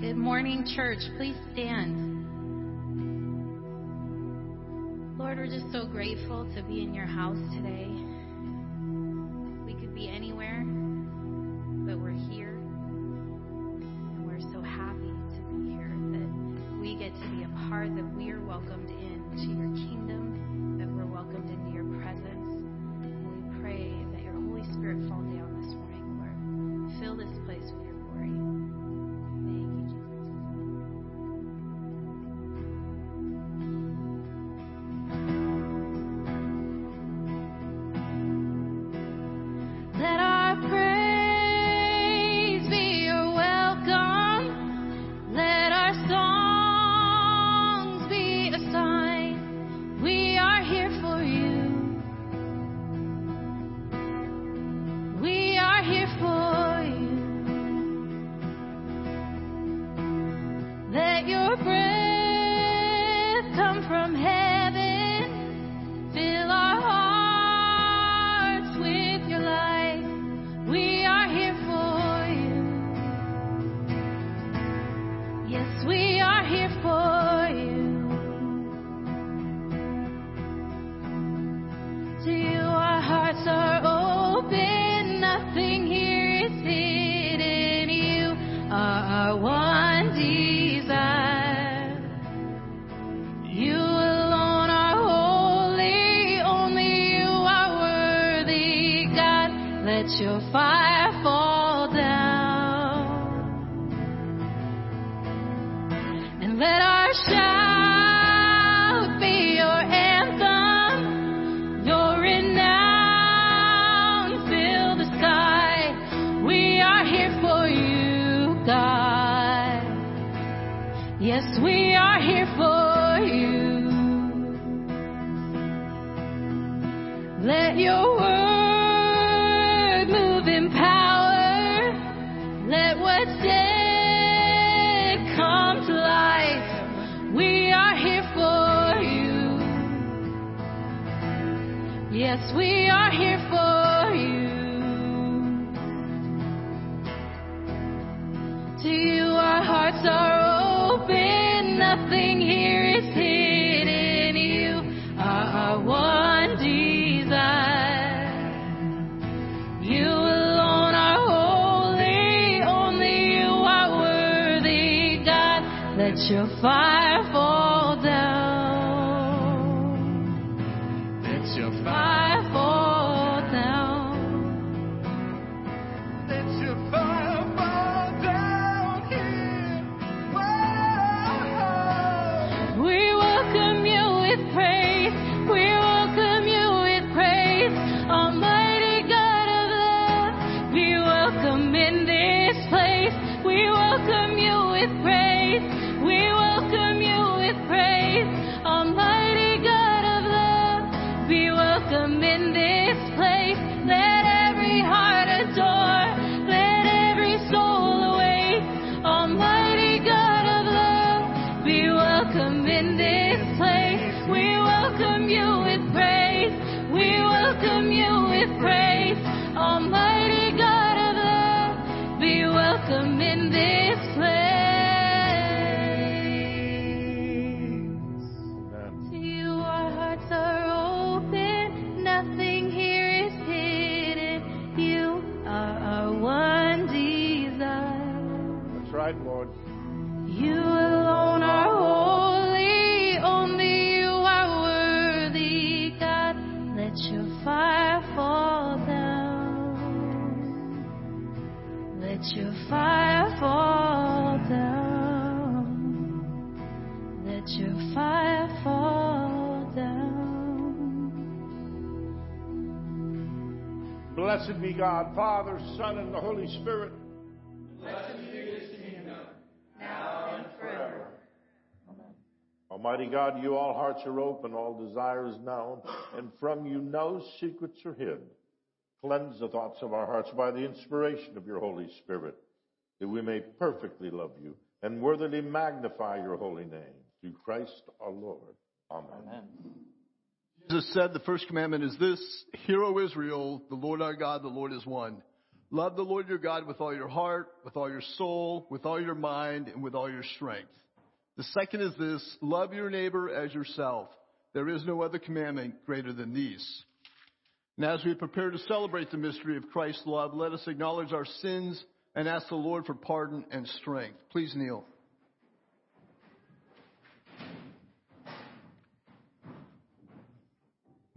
Good morning, church. Please stand. Lord, we're just so grateful to be in your house today. welcome in this place. We welcome you with praise. We welcome you with praise. Almighty. Blessed be God, Father, Son, and the Holy Spirit. Blessed be his kingdom, now and forever. Amen. Almighty God, you all hearts are open, all desires known, and from you no secrets are hid. Cleanse the thoughts of our hearts by the inspiration of your Holy Spirit, that we may perfectly love you and worthily magnify your holy name. Through Christ our Lord. Amen. Amen. Jesus said, the first commandment is this, Hear, O Israel, the Lord our God, the Lord is one. Love the Lord your God with all your heart, with all your soul, with all your mind, and with all your strength. The second is this, love your neighbor as yourself. There is no other commandment greater than these. And as we prepare to celebrate the mystery of Christ's love, let us acknowledge our sins and ask the Lord for pardon and strength. Please kneel.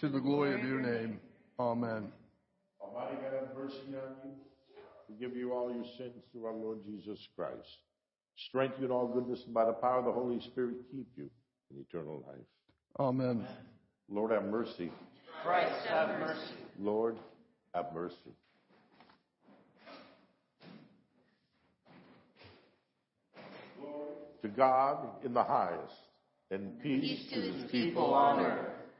to the glory of your name. Amen. Almighty God, have mercy on you. Forgive you all your sins through our Lord Jesus Christ. Strengthen you in all goodness and by the power of the Holy Spirit keep you in eternal life. Amen. Lord, have mercy. Christ have mercy. Lord, have mercy. To God in the highest, and peace, Peace to his people on earth.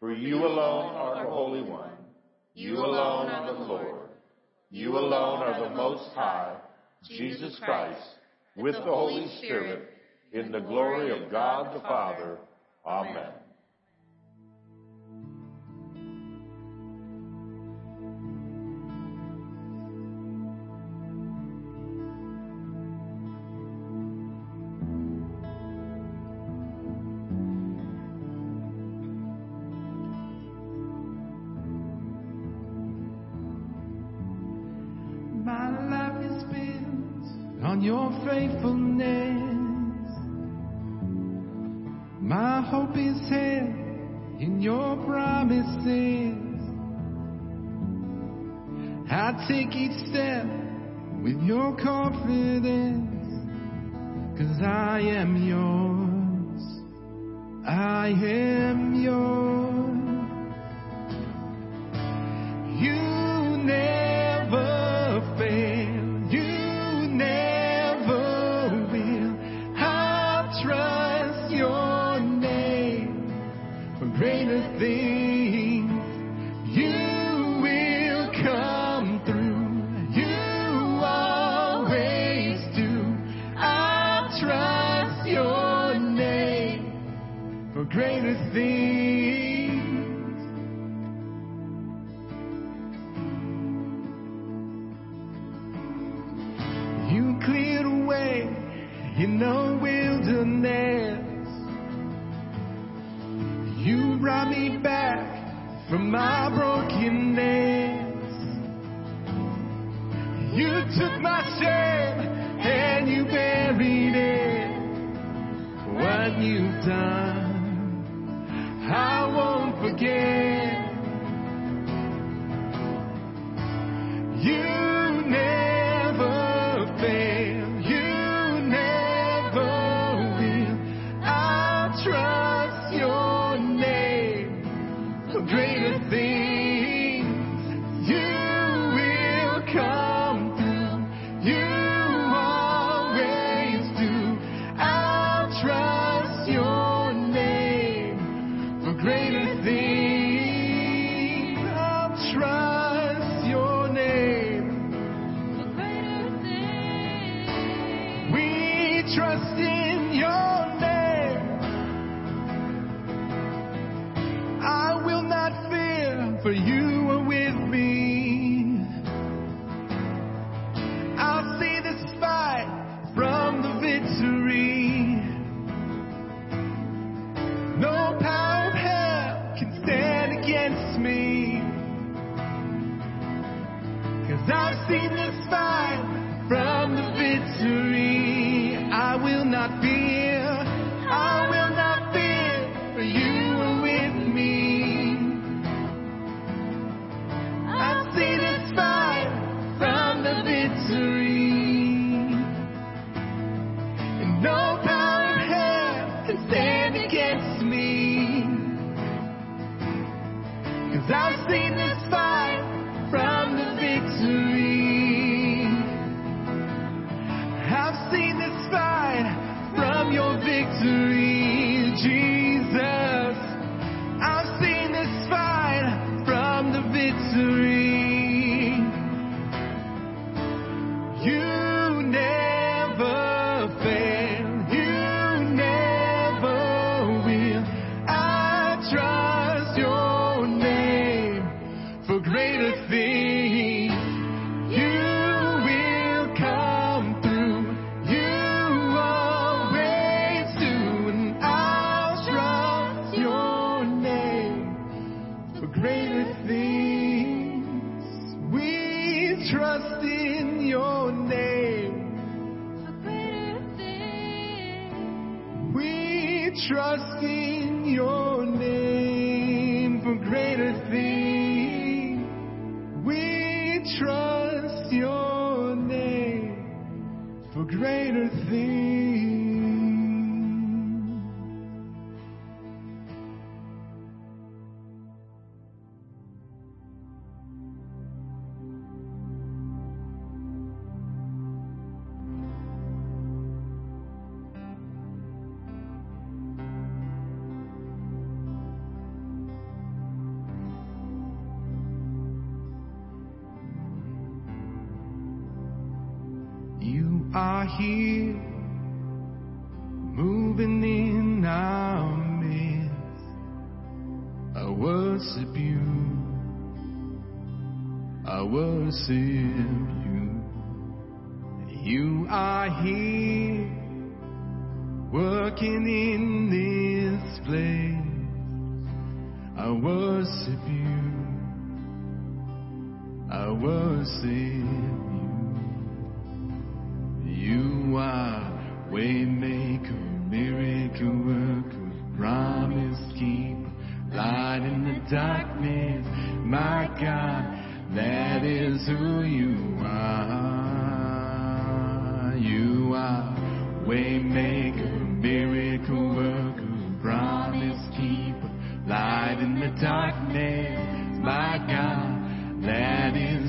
For you alone are the Holy One. You alone are the Lord. You alone are the Most High, Jesus Christ, with the Holy Spirit, in the glory of God the Father. Amen.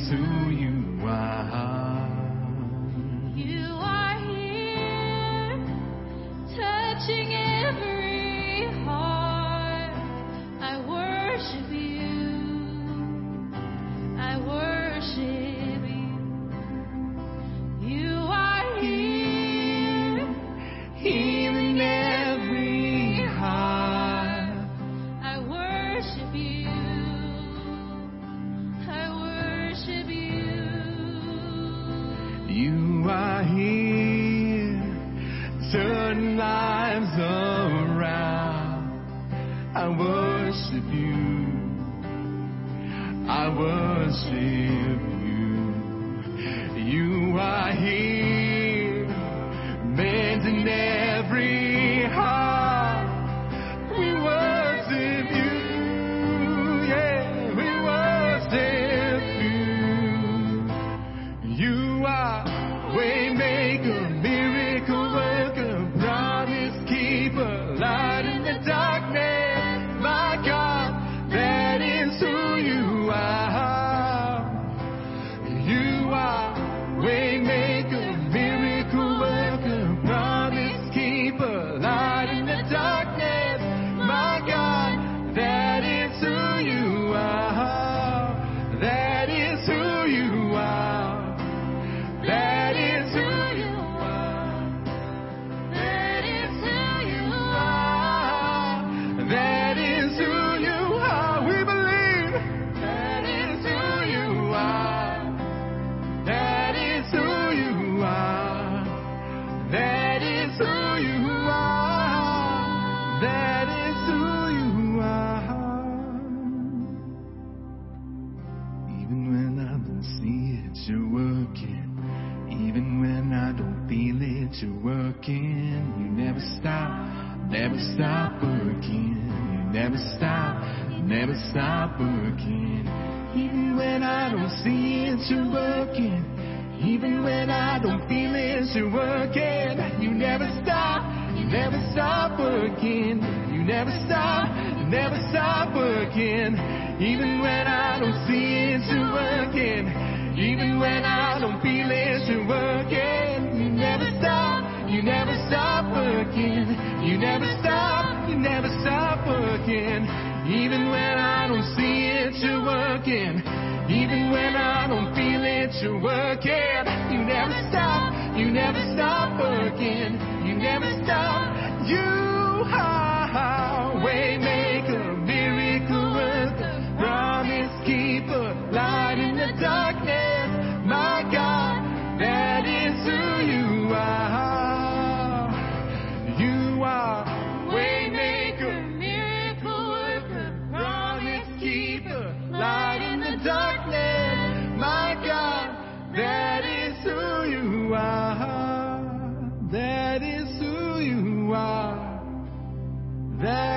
Who you are. darkness. My God, that is who you are. That is who you are. That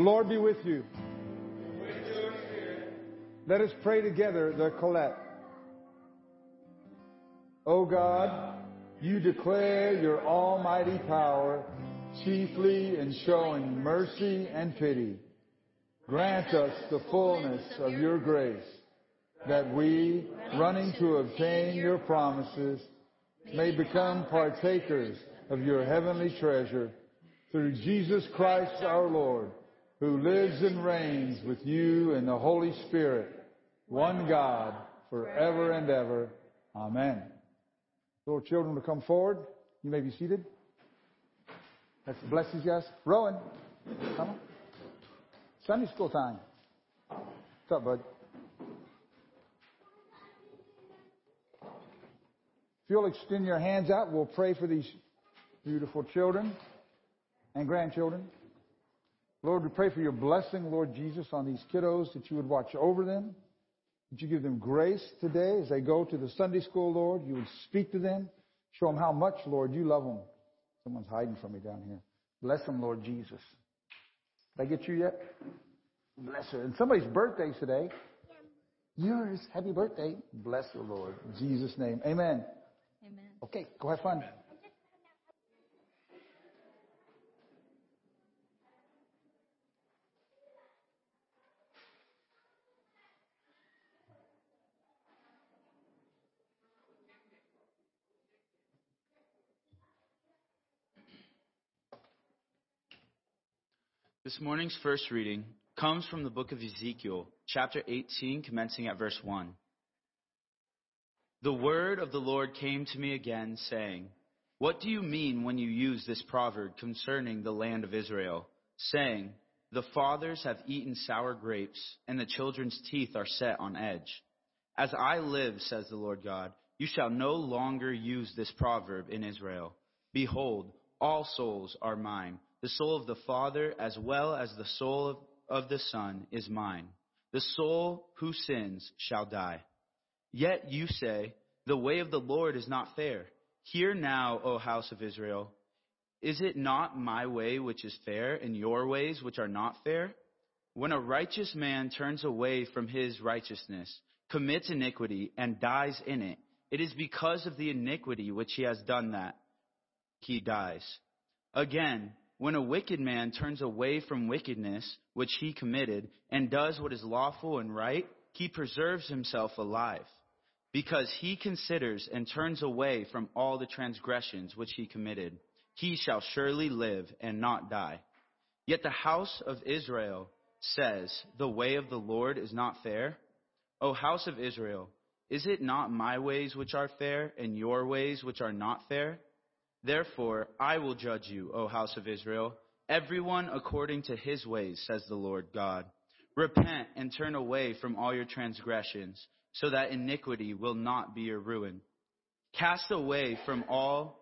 The Lord be with you. Let us pray together the collect. O God, you declare your almighty power, chiefly in showing mercy and pity. Grant us the fullness of your grace, that we, running to obtain your promises, may become partakers of your heavenly treasure through Jesus Christ our Lord, who lives and reigns with you in the Holy Spirit, one God, forever and ever. Amen. Little children to come forward. You may be seated. That's blessings, yes. Rowan, come on. Sunday school time. What's up, bud? If you'll extend your hands out, we'll pray for these beautiful children and grandchildren. Lord, we pray for your blessing, Lord Jesus, on these kiddos, that you would watch over them, that you give them grace today as they go to the Sunday school, Lord. You would speak to them, show them how much, Lord, you love them. Someone's hiding from me down here. Bless them, Lord Jesus. Did I get you yet? Bless her. And somebody's birthday's today. Yours. Happy birthday. Bless the Lord. In Jesus' name. Amen. Amen. Okay, go have fun. This morning's first reading comes from the book of Ezekiel, chapter 18, commencing at verse 1. The word of the Lord came to me again, saying, What do you mean when you use this proverb concerning the land of Israel, saying, The fathers have eaten sour grapes, and the children's teeth are set on edge? As I live, says the Lord God, you shall no longer use this proverb in Israel. Behold, all souls are mine. The soul of the Father, as well as the soul of, of the Son, is mine. The soul who sins shall die. Yet you say, The way of the Lord is not fair. Hear now, O house of Israel. Is it not my way which is fair, and your ways which are not fair? When a righteous man turns away from his righteousness, commits iniquity, and dies in it, it is because of the iniquity which he has done that he dies. Again, when a wicked man turns away from wickedness which he committed and does what is lawful and right, he preserves himself alive, because he considers and turns away from all the transgressions which he committed. He shall surely live and not die. Yet the house of Israel says, The way of the Lord is not fair. O house of Israel, is it not my ways which are fair, and your ways which are not fair? Therefore, I will judge you, O house of Israel, everyone according to his ways, says the Lord God. Repent and turn away from all your transgressions, so that iniquity will not be your ruin. Cast away from all,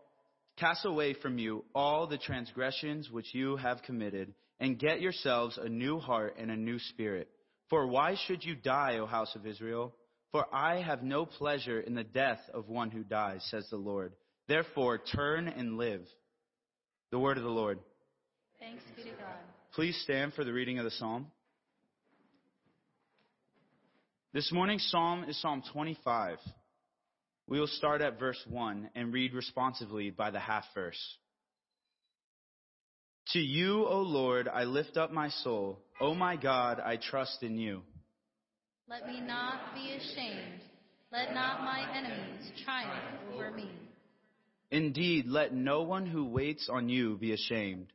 cast away from you all the transgressions which you have committed, and get yourselves a new heart and a new spirit. For why should you die, O house of Israel? For I have no pleasure in the death of one who dies, says the Lord. Therefore, turn and live. The word of the Lord. Thanks be to God. Please stand for the reading of the psalm. This morning's psalm is Psalm 25. We will start at verse 1 and read responsively by the half verse. To you, O Lord, I lift up my soul. O my God, I trust in you. Let me not be ashamed. Let not my enemies triumph over me. Indeed, let no one who waits on you be ashamed.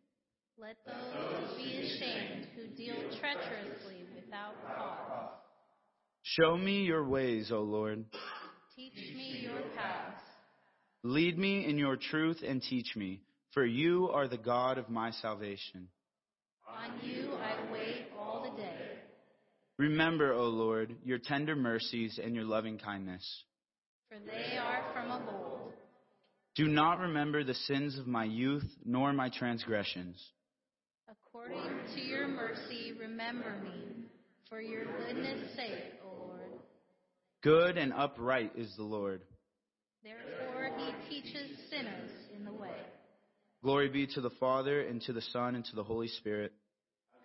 Let those be ashamed who deal treacherously without cause. Show me your ways, O Lord. Teach me your paths. Lead me in your truth and teach me, for you are the God of my salvation. On you I wait all the day. Remember, O Lord, your tender mercies and your loving kindness. For they are from of old. Do not remember the sins of my youth, nor my transgressions. According to your mercy, remember me. For your goodness' sake, O Lord. Good and upright is the Lord. Therefore he teaches sinners in the way. Glory be to the Father, and to the Son, and to the Holy Spirit.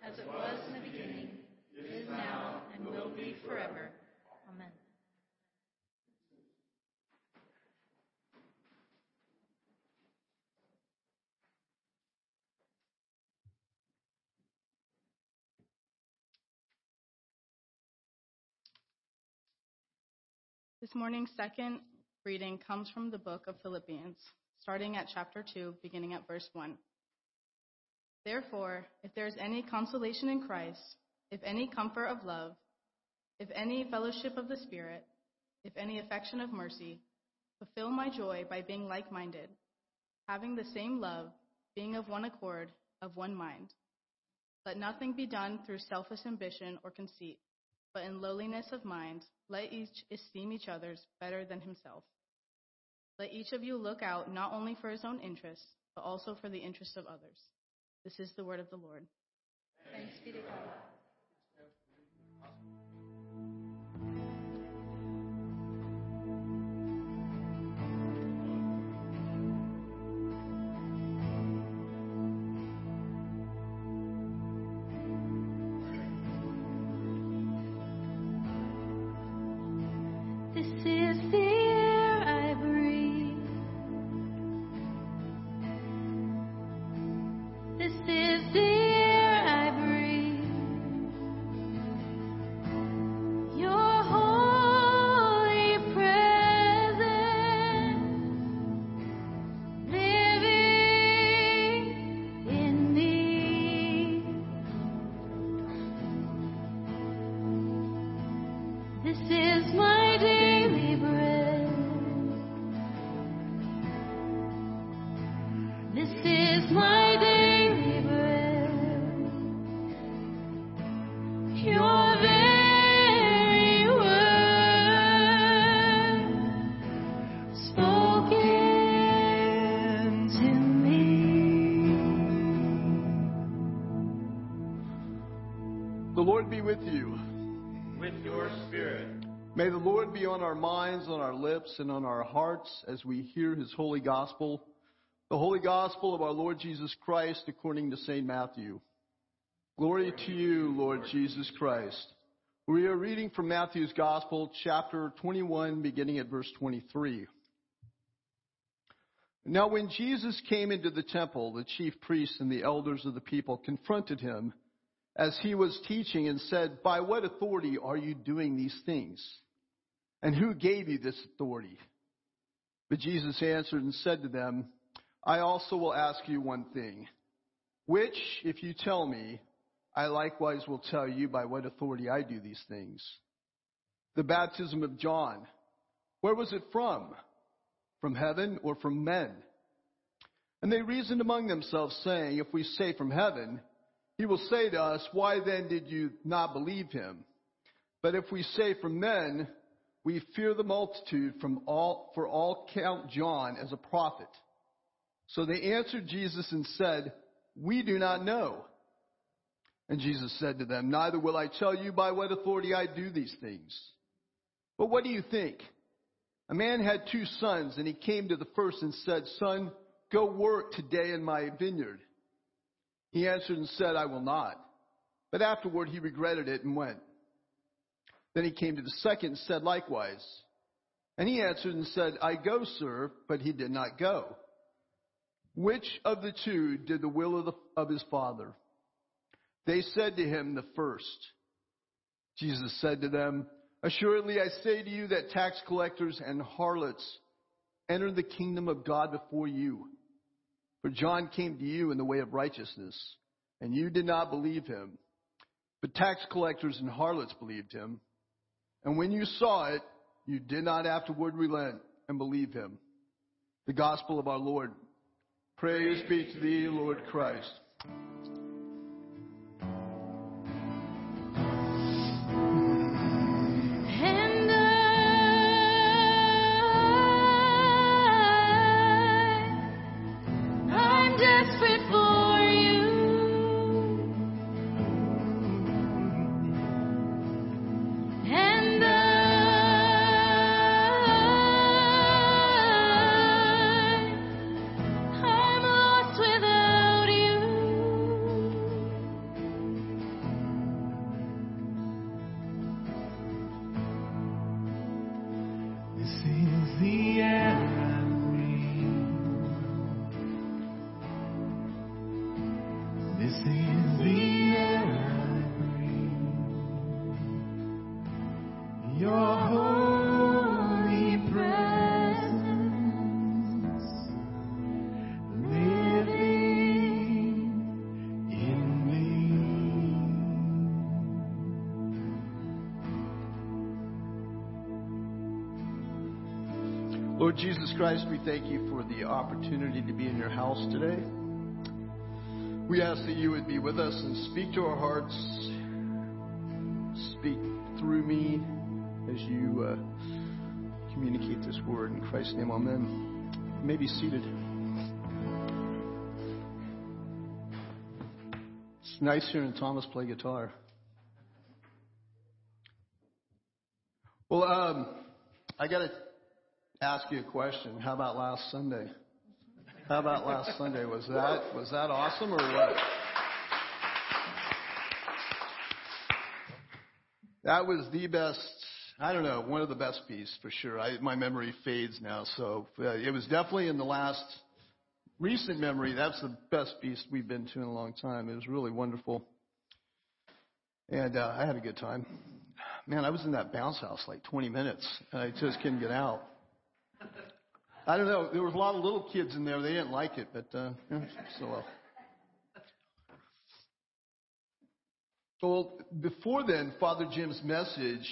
as it was in the beginning, is now, and will be forever. This morning's second reading comes from the book of Philippians, starting at chapter 2, beginning at verse 1. Therefore, if there is any consolation in Christ, if any comfort of love, if any fellowship of the Spirit, if any affection of mercy, fulfill my joy by being like minded, having the same love, being of one accord, of one mind. Let nothing be done through selfish ambition or conceit but in lowliness of mind, let each esteem each other's better than himself. Let each of you look out not only for his own interests, but also for the interests of others. This is the word of the Lord. Thanks be to God. Be with you. With your spirit. May the Lord be on our minds, on our lips, and on our hearts as we hear his holy gospel, the holy gospel of our Lord Jesus Christ according to St. Matthew. Glory to you, Lord Jesus Christ. We are reading from Matthew's gospel, chapter 21, beginning at verse 23. Now when Jesus came into the temple, the chief priests and the elders of the people confronted him as he was teaching and said, By what authority are you doing these things? And who gave you this authority? But Jesus answered and said to them, I also will ask you one thing, which, if you tell me, I likewise will tell you by what authority I do these things. The baptism of John, where was it from? From heaven or from men? And they reasoned among themselves, saying, If we say from heaven, he will say to us, Why then did you not believe him? But if we say from men, we fear the multitude from all, for all count John as a prophet. So they answered Jesus and said, We do not know. And Jesus said to them, Neither will I tell you by what authority I do these things. But what do you think? A man had two sons, and he came to the first and said, Son, go work today in my vineyard. He answered and said, I will not. But afterward he regretted it and went. Then he came to the second and said likewise. And he answered and said, I go, sir, but he did not go. Which of the two did the will of, the, of his father? They said to him, the first. Jesus said to them, Assuredly I say to you that tax collectors and harlots enter the kingdom of God before you. For John came to you in the way of righteousness, and you did not believe him. But tax collectors and harlots believed him. And when you saw it, you did not afterward relent and believe him. The gospel of our Lord. Praise be to thee, Lord Christ. Lord Jesus Christ, we thank you for the opportunity to be in your house today. We ask that you would be with us and speak to our hearts, speak through me as you uh, communicate this word. In Christ's name, amen. You may be seated. It's nice hearing Thomas play guitar. Well, um, I got to ask you a question. How about last Sunday? How about last Sunday? Was that was that awesome or what? That was the best. I don't know, one of the best beasts for sure. I, my memory fades now, so it was definitely in the last recent memory. That's the best beast we've been to in a long time. It was really wonderful, and uh, I had a good time. Man, I was in that bounce house like 20 minutes, and I just couldn't get out. I don't know. There was a lot of little kids in there. They didn't like it, but uh, so well. Well, before then, Father Jim's message.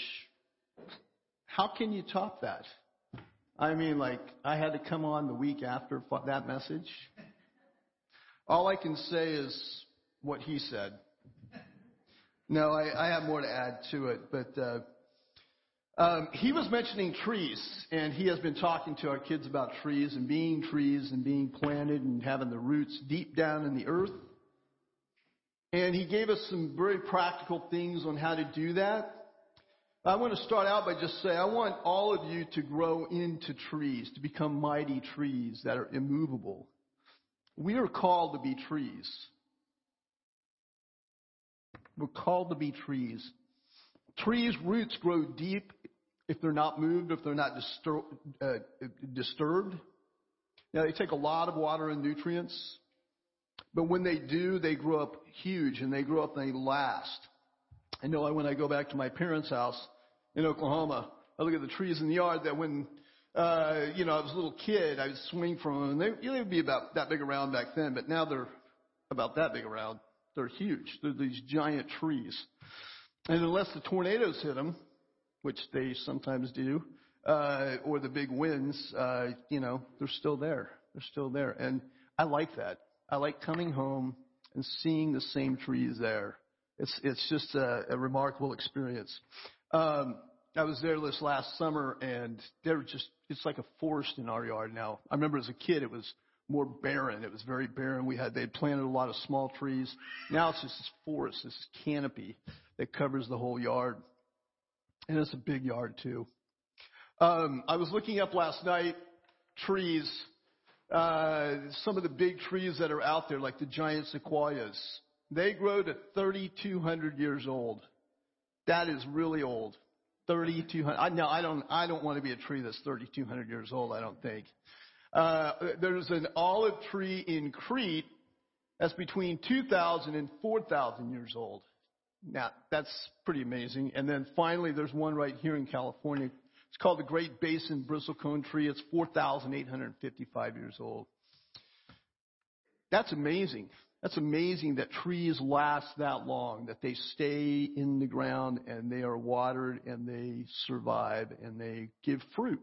How can you top that? I mean, like I had to come on the week after that message. All I can say is what he said. No, I, I have more to add to it, but. Uh, um, he was mentioning trees, and he has been talking to our kids about trees and being trees and being planted and having the roots deep down in the earth. And he gave us some very practical things on how to do that. I want to start out by just saying I want all of you to grow into trees, to become mighty trees that are immovable. We are called to be trees. We're called to be trees. Trees' roots grow deep if they're not moved, if they're not distur- uh, disturbed. Now, they take a lot of water and nutrients, but when they do, they grow up huge and they grow up and they last. I know when I go back to my parents' house in Oklahoma, I look at the trees in the yard that when, uh, you know, I was a little kid, I would swing from them and they, you know, they would be about that big around back then, but now they're about that big around. They're huge. They're these giant trees. And unless the tornadoes hit them, which they sometimes do, uh, or the big wins, uh, you know, they're still there. They're still there. And I like that. I like coming home and seeing the same trees there. It's, it's just a, a remarkable experience. Um, I was there this last summer and they're just, it's like a forest in our yard now. I remember as a kid it was more barren. It was very barren. We had, they had planted a lot of small trees. Now it's just this forest, this canopy that covers the whole yard. And it's a big yard too. Um, I was looking up last night trees, uh, some of the big trees that are out there, like the giant sequoias. They grow to 3,200 years old. That is really old. 3,200. I, now I don't, I don't want to be a tree that's 3,200 years old. I don't think. Uh, there's an olive tree in Crete that's between 2,000 and 4,000 years old. Now, that's pretty amazing. And then finally, there's one right here in California. It's called the Great Basin bristlecone tree. It's 4,855 years old. That's amazing. That's amazing that trees last that long, that they stay in the ground and they are watered and they survive and they give fruit.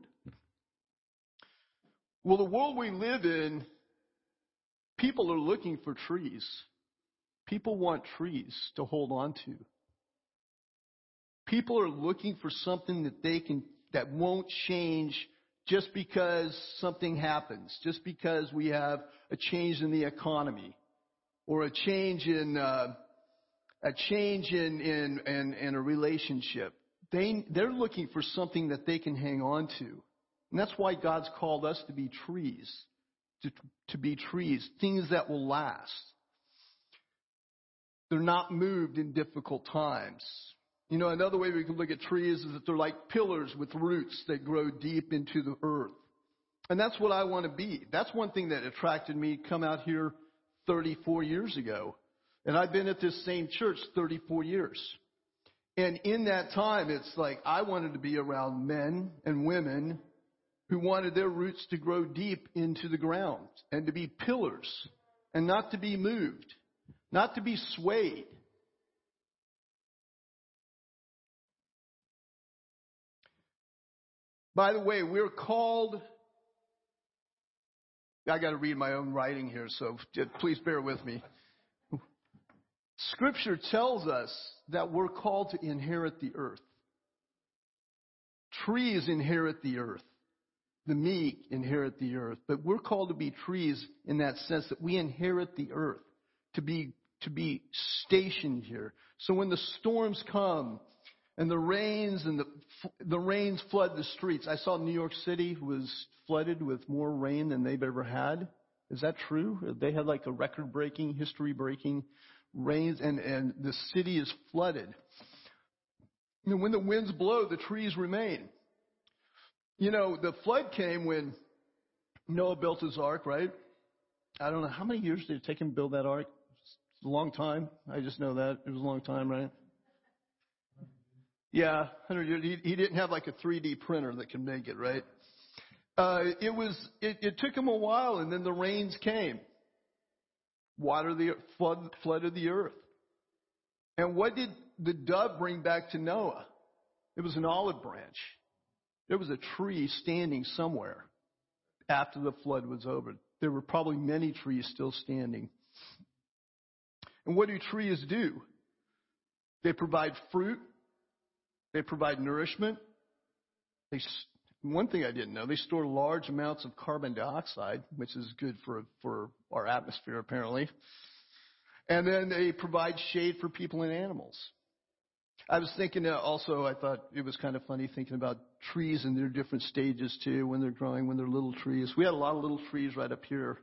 Well, the world we live in, people are looking for trees. People want trees to hold on to. People are looking for something that they can, that won't change just because something happens, just because we have a change in the economy or a change in, uh, a change in, in, in, in a relationship. They, they're looking for something that they can hang on to. And that's why God's called us to be trees, to, to be trees, things that will last. They're not moved in difficult times. You know, another way we can look at trees is that they're like pillars with roots that grow deep into the earth. And that's what I want to be. That's one thing that attracted me come out here 34 years ago. And I've been at this same church 34 years. And in that time, it's like I wanted to be around men and women who wanted their roots to grow deep into the ground and to be pillars and not to be moved, not to be swayed. By the way, we're called. I got to read my own writing here, so please bear with me. Scripture tells us that we're called to inherit the earth. Trees inherit the earth. The meek inherit the earth. But we're called to be trees in that sense that we inherit the earth, to be, to be stationed here. So when the storms come and the rains and the, the rains flood the streets. I saw New York City was flooded with more rain than they've ever had. Is that true? They had like a record breaking, history breaking rains and, and the city is flooded. And when the winds blow, the trees remain. You know, the flood came when Noah built his ark, right? I don't know. How many years did it take him to build that ark? A long time. I just know that. It was a long time, right? Yeah, 100 years. He, he didn't have like a 3D printer that can make it, right? Uh, it was, it, it took him a while and then the rains came. Water the, flood, flooded the earth. And what did the dove bring back to Noah? It was an olive branch. There was a tree standing somewhere after the flood was over. There were probably many trees still standing. And what do trees do? They provide fruit. They provide nourishment. They, one thing I didn't know, they store large amounts of carbon dioxide, which is good for, for our atmosphere apparently. And then they provide shade for people and animals. I was thinking uh, also, I thought it was kind of funny thinking about trees and their different stages too, when they're growing, when they're little trees. We had a lot of little trees right up here.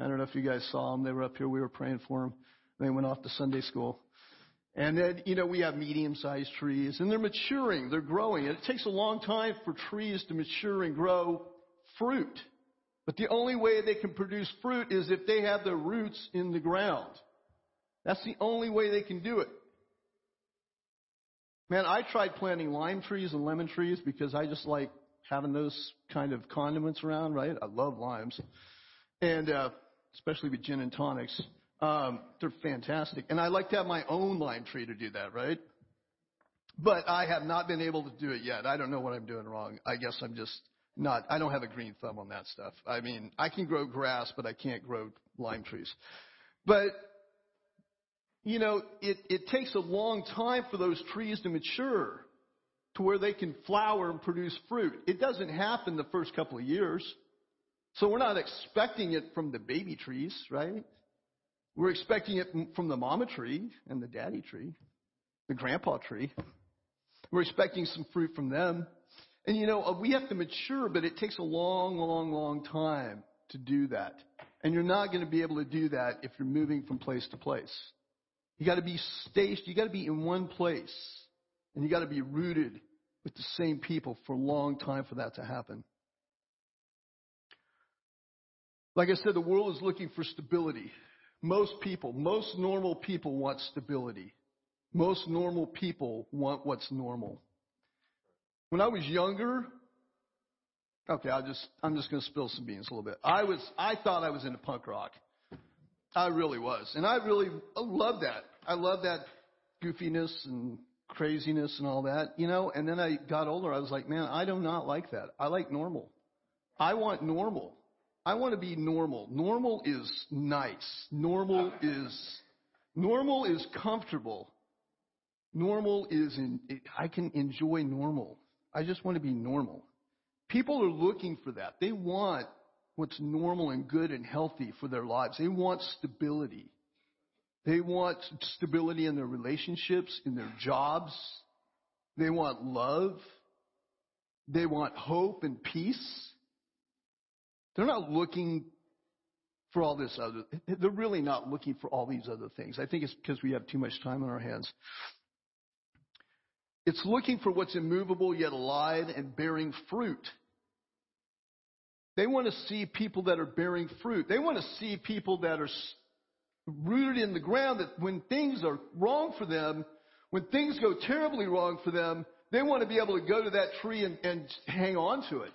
I don't know if you guys saw them. They were up here. We were praying for them. They went off to Sunday school. And then, you know, we have medium-sized trees and they're maturing, they're growing. And it takes a long time for trees to mature and grow fruit. But the only way they can produce fruit is if they have their roots in the ground. That's the only way they can do it. Man, I tried planting lime trees and lemon trees because I just like having those kind of condiments around, right? I love limes. And, uh, especially with gin and tonics. Um, they're fantastic. And I like to have my own lime tree to do that, right? But I have not been able to do it yet. I don't know what I'm doing wrong. I guess I'm just not, I don't have a green thumb on that stuff. I mean, I can grow grass, but I can't grow lime trees. But, you know, it, it takes a long time for those trees to mature to where they can flower and produce fruit. It doesn't happen the first couple of years. So we're not expecting it from the baby trees, right? We're expecting it from the mama tree and the daddy tree, the grandpa tree. We're expecting some fruit from them. And you know, uh, we have to mature, but it takes a long, long, long time to do that. And you're not going to be able to do that if you're moving from place to place. You got to be stationed. You got to be in one place. And you got to be rooted with the same people for a long time for that to happen. Like I said, the world is looking for stability. Most people, most normal people want stability. Most normal people want what's normal. When I was younger, okay, I'll just, I'm just going to spill some beans a little bit. I was, I thought I was into punk rock. I really was. And I really loved that. I loved that goofiness and craziness and all that, you know, and then I got older. I was like, man, I do not like that. I like normal. I want normal. I want to be normal. Normal is nice. Normal is, normal is comfortable. Normal is in, I can enjoy normal. I just want to be normal. People are looking for that. They want what's normal and good and healthy for their lives. They want stability. They want stability in their relationships, in their jobs. They want love. They want hope and peace. They're not looking for all this other, they're really not looking for all these other things. I think it's because we have too much time on our hands. It's looking for what's immovable yet alive and bearing fruit. They want to see people that are bearing fruit. They want to see people that are rooted in the ground that when things are wrong for them, when things go terribly wrong for them, they want to be able to go to that tree and, and hang on to it.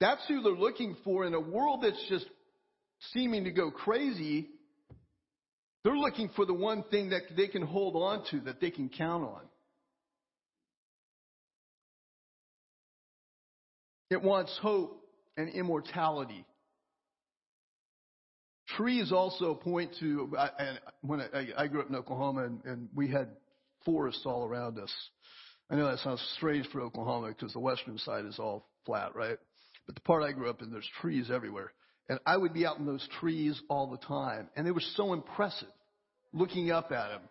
That's who they're looking for in a world that's just seeming to go crazy. They're looking for the one thing that they can hold on to, that they can count on. It wants hope and immortality. Trees also point to, and when I, I grew up in Oklahoma and, and we had forests all around us. I know that sounds strange for Oklahoma because the western side is all flat, right? But the part I grew up in, there's trees everywhere. And I would be out in those trees all the time. And they were so impressive looking up at them.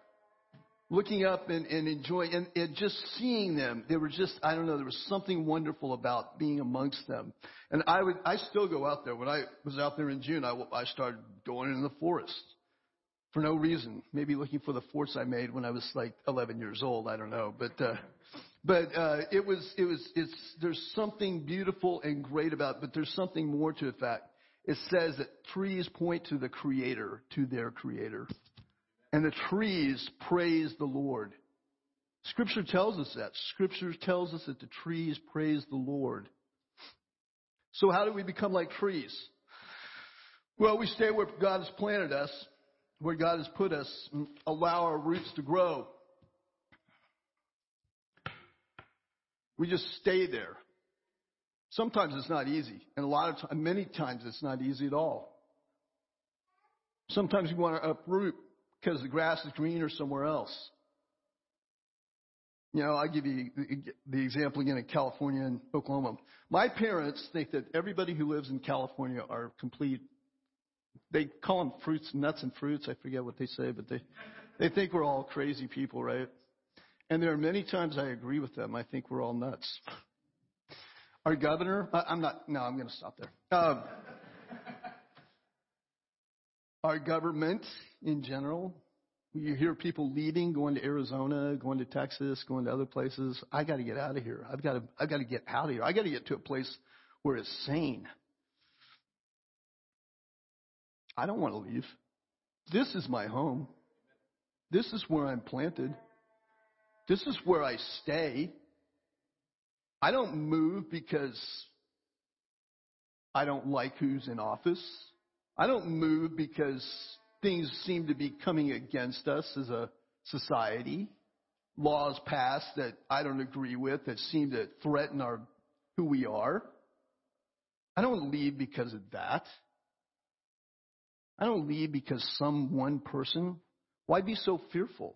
Looking up and, and enjoying, and, and just seeing them. They were just, I don't know, there was something wonderful about being amongst them. And I would, I still go out there. When I was out there in June, I, I started going in the forest for no reason. Maybe looking for the forts I made when I was like 11 years old. I don't know. But, uh, but uh, it was it was it's there's something beautiful and great about it, but there's something more to the fact. It says that trees point to the creator, to their creator. And the trees praise the Lord. Scripture tells us that. Scripture tells us that the trees praise the Lord. So how do we become like trees? Well, we stay where God has planted us, where God has put us, allow our roots to grow. We just stay there. Sometimes it's not easy, and a lot of times, many times it's not easy at all. Sometimes you want to uproot because the grass is greener somewhere else. You know, I'll give you the example again in California and Oklahoma. My parents think that everybody who lives in California are complete. They call them fruits, nuts and fruits. I forget what they say, but they, they think we're all crazy people, right? And there are many times I agree with them. I think we're all nuts. Our governor, I'm not, no, I'm going to stop there. Um, our government in general, you hear people leaving, going to Arizona, going to Texas, going to other places. I got to get out of here. I've got to, I've got to get out of here. I got to get to a place where it's sane. I don't want to leave. This is my home. This is where I'm planted. This is where I stay. I don't move because I don't like who's in office. I don't move because things seem to be coming against us as a society. Laws passed that I don't agree with that seem to threaten our who we are. I don't leave because of that. I don't leave because some one person. Why be so fearful?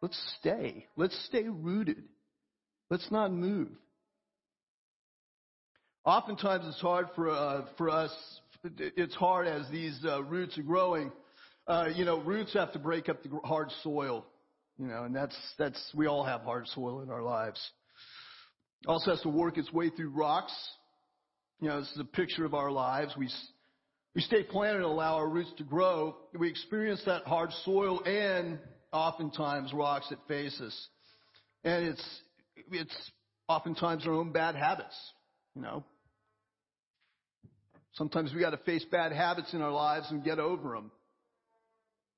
Let's stay. Let's stay rooted. Let's not move. Oftentimes it's hard for, uh, for us, it's hard as these uh, roots are growing. Uh, you know, roots have to break up the hard soil, you know, and that's, that's, we all have hard soil in our lives. Also has to work its way through rocks. You know, this is a picture of our lives. We, we stay planted and allow our roots to grow. We experience that hard soil and oftentimes rocks that face us. And it's, it's oftentimes our own bad habits, you know. Sometimes we got to face bad habits in our lives and get over them.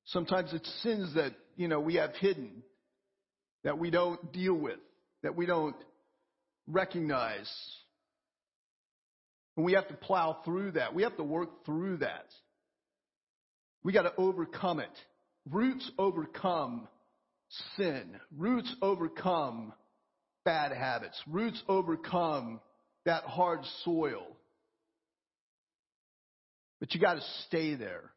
Sometimes it's sins that, you know, we have hidden, that we don't deal with, that we don't recognize. And we have to plow through that. We have to work through that. We got to overcome it. Roots overcome sin. Roots overcome bad habits. Roots overcome that hard soil. But you got to stay there.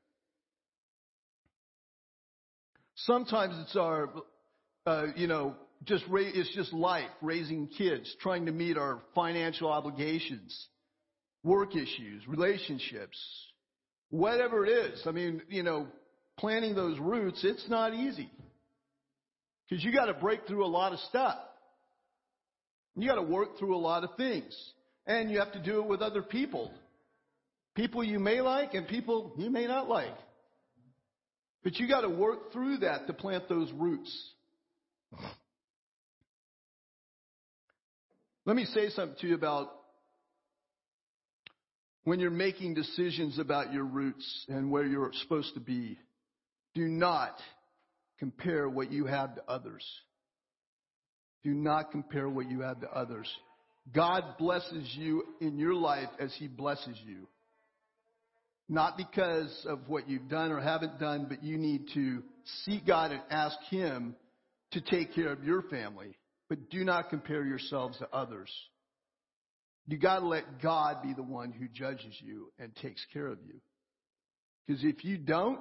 Sometimes it's our, uh, you know, just ra- it's just life, raising kids, trying to meet our financial obligations, work issues, relationships, whatever it is. I mean, you know, planting those roots, it's not easy. Because you got to break through a lot of stuff. You got to work through a lot of things. And you have to do it with other people. People you may like and people you may not like. But you got to work through that to plant those roots. Let me say something to you about when you're making decisions about your roots and where you're supposed to be, do not compare what you have to others. Do not compare what you have to others. God blesses you in your life as He blesses you. Not because of what you've done or haven't done, but you need to seek God and ask Him to take care of your family. But do not compare yourselves to others. You got to let God be the one who judges you and takes care of you. Because if you don't,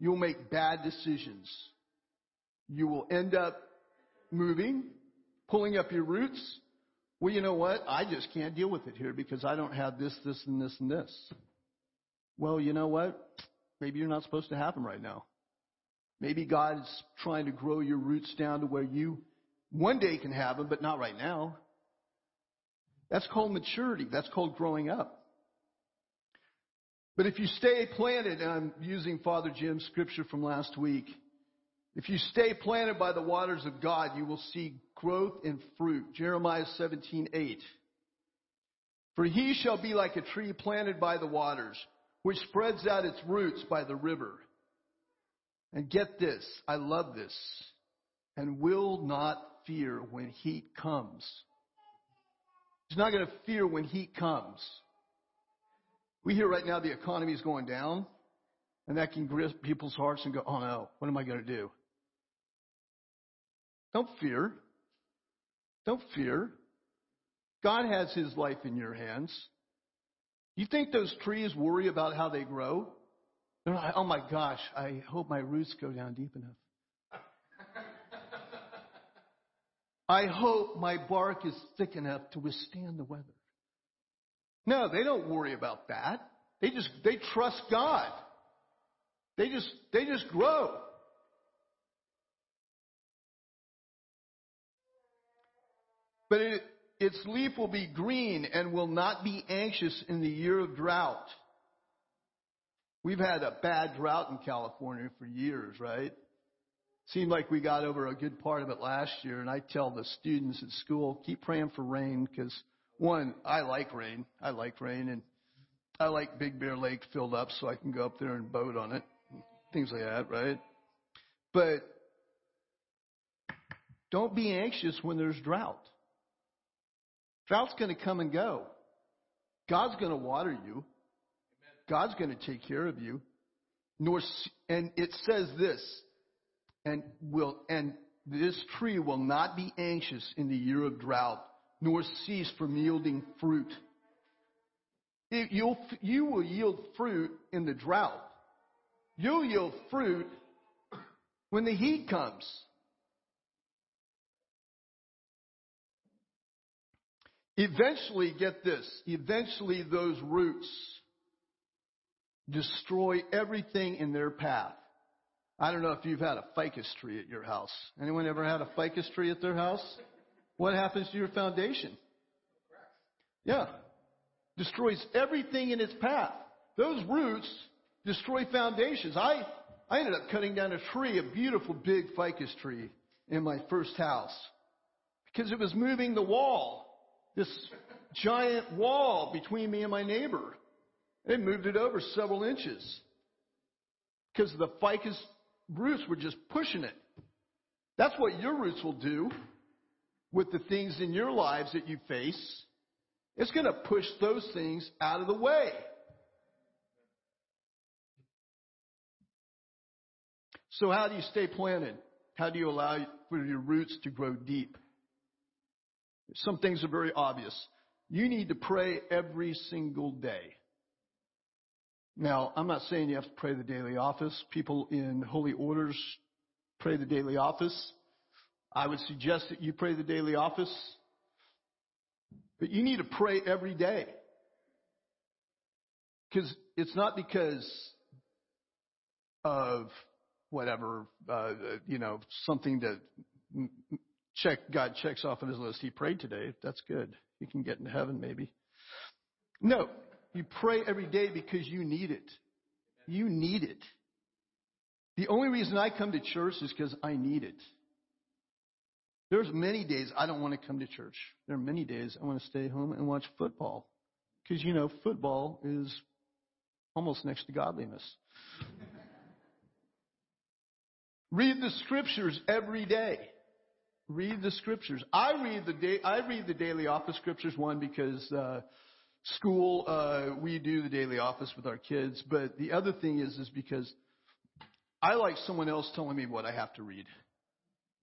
you'll make bad decisions. You will end up moving, pulling up your roots. Well, you know what? I just can't deal with it here because I don't have this, this, and this, and this. Well, you know what? Maybe you're not supposed to have them right now. Maybe God is trying to grow your roots down to where you one day can have them, but not right now. That's called maturity. That's called growing up. But if you stay planted, and I'm using Father Jim's scripture from last week, if you stay planted by the waters of God, you will see growth and fruit. Jeremiah 17:8. For he shall be like a tree planted by the waters, which spreads out its roots by the river. And get this, I love this, and will not fear when heat comes. He's not going to fear when heat comes. We hear right now the economy is going down, and that can grip people's hearts and go, oh no, what am I going to do? Don't fear. Don't fear. God has his life in your hands. You think those trees worry about how they grow? They're like, oh my gosh, I hope my roots go down deep enough. I hope my bark is thick enough to withstand the weather. No, they don't worry about that. They just, they trust God. They just, they just grow. But it, its leaf will be green and will not be anxious in the year of drought. We've had a bad drought in California for years, right? Seemed like we got over a good part of it last year, and I tell the students at school, keep praying for rain because one, I like rain. I like rain, and I like Big Bear Lake filled up so I can go up there and boat on it, things like that, right? But don't be anxious when there's drought. Drought's going to come and go. God's going to water you. God's going to take care of you. Nor, and it says this, and will, and this tree will not be anxious in the year of drought, nor cease from yielding fruit. It, you'll, you will yield fruit in the drought. You'll yield fruit when the heat comes. Eventually, get this, eventually those roots destroy everything in their path. I don't know if you've had a ficus tree at your house. Anyone ever had a ficus tree at their house? What happens to your foundation? Yeah. Destroys everything in its path. Those roots destroy foundations. I, I ended up cutting down a tree, a beautiful big ficus tree in my first house because it was moving the wall this giant wall between me and my neighbor. They moved it over several inches because the ficus roots were just pushing it. That's what your roots will do with the things in your lives that you face. It's going to push those things out of the way. So, how do you stay planted? How do you allow for your roots to grow deep? Some things are very obvious. You need to pray every single day. Now, I'm not saying you have to pray the daily office. People in holy orders pray the daily office. I would suggest that you pray the daily office. But you need to pray every day. Because it's not because of whatever, uh, you know, something that check God checks off on his list. He prayed today. That's good. He can get into heaven maybe. No, you pray every day because you need it. You need it. The only reason I come to church is because I need it. There's many days I don't want to come to church. There are many days I want to stay home and watch football Because, you know, football is almost next to godliness. Read the scriptures every day. Read the scriptures. I read the day, I read the daily office scriptures one because uh, school uh, we do the daily office with our kids, but the other thing is is because I like someone else telling me what I have to read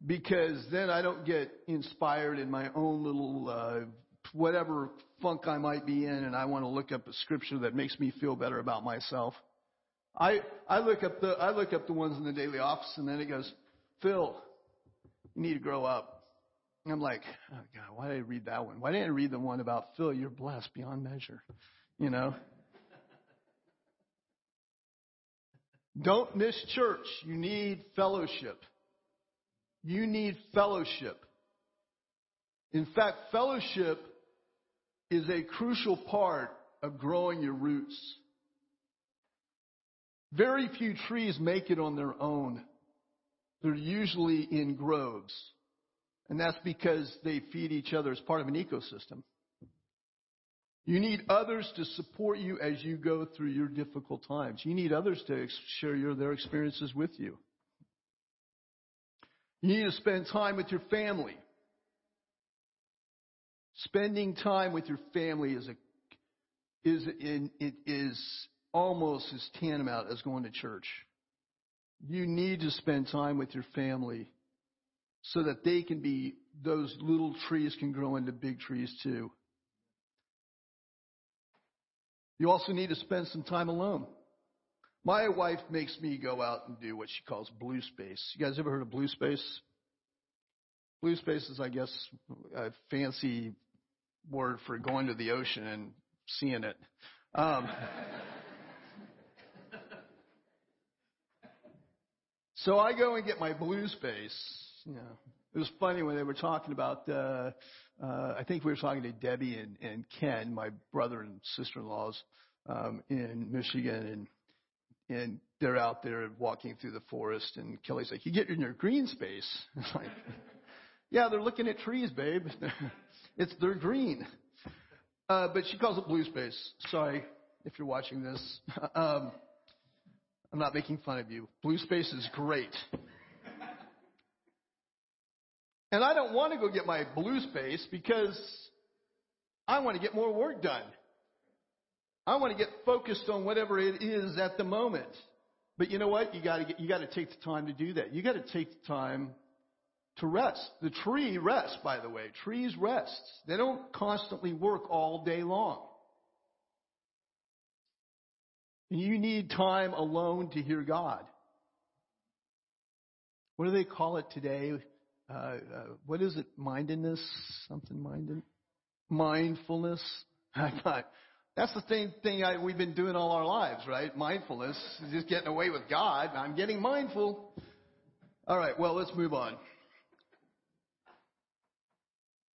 because then I don't get inspired in my own little uh, whatever funk I might be in, and I want to look up a scripture that makes me feel better about myself. I I look up the I look up the ones in the daily office, and then it goes, Phil, you need to grow up. And I'm like, oh God, why did I read that one? Why didn't I read the one about Phil? You're blessed beyond measure, you know. Don't miss church. You need fellowship. You need fellowship. In fact, fellowship is a crucial part of growing your roots. Very few trees make it on their own. They're usually in groves. And that's because they feed each other as part of an ecosystem. You need others to support you as you go through your difficult times. You need others to share your, their experiences with you. You need to spend time with your family. Spending time with your family is a is in, it is almost as tantamount as going to church. You need to spend time with your family so that they can be those little trees can grow into big trees too. You also need to spend some time alone. My wife makes me go out and do what she calls blue space. You guys ever heard of blue space? Blue space is, I guess, a fancy word for going to the ocean and seeing it. Um, so I go and get my blue space. You know, it was funny when they were talking about. Uh, uh, I think we were talking to Debbie and, and Ken, my brother and sister-in-laws, um, in Michigan, and and they're out there walking through the forest, and Kelly's like, "You get in your green space." It's like, "Yeah, they're looking at trees, babe. it's they're green." Uh, but she calls it blue space. Sorry if you're watching this. um, I'm not making fun of you. Blue space is great. And I don't want to go get my blue space because I want to get more work done. I want to get focused on whatever it is at the moment. But you know what? You got to get, you got to take the time to do that. You got to take the time to rest. The tree rests, by the way. Trees rest. They don't constantly work all day long. You need time alone to hear God. What do they call it today? Uh, uh, what is it? Mindedness? Something minded? Mindfulness? I thought, that's the same thing I, we've been doing all our lives, right? Mindfulness, just getting away with God. I'm getting mindful. All right, well, let's move on.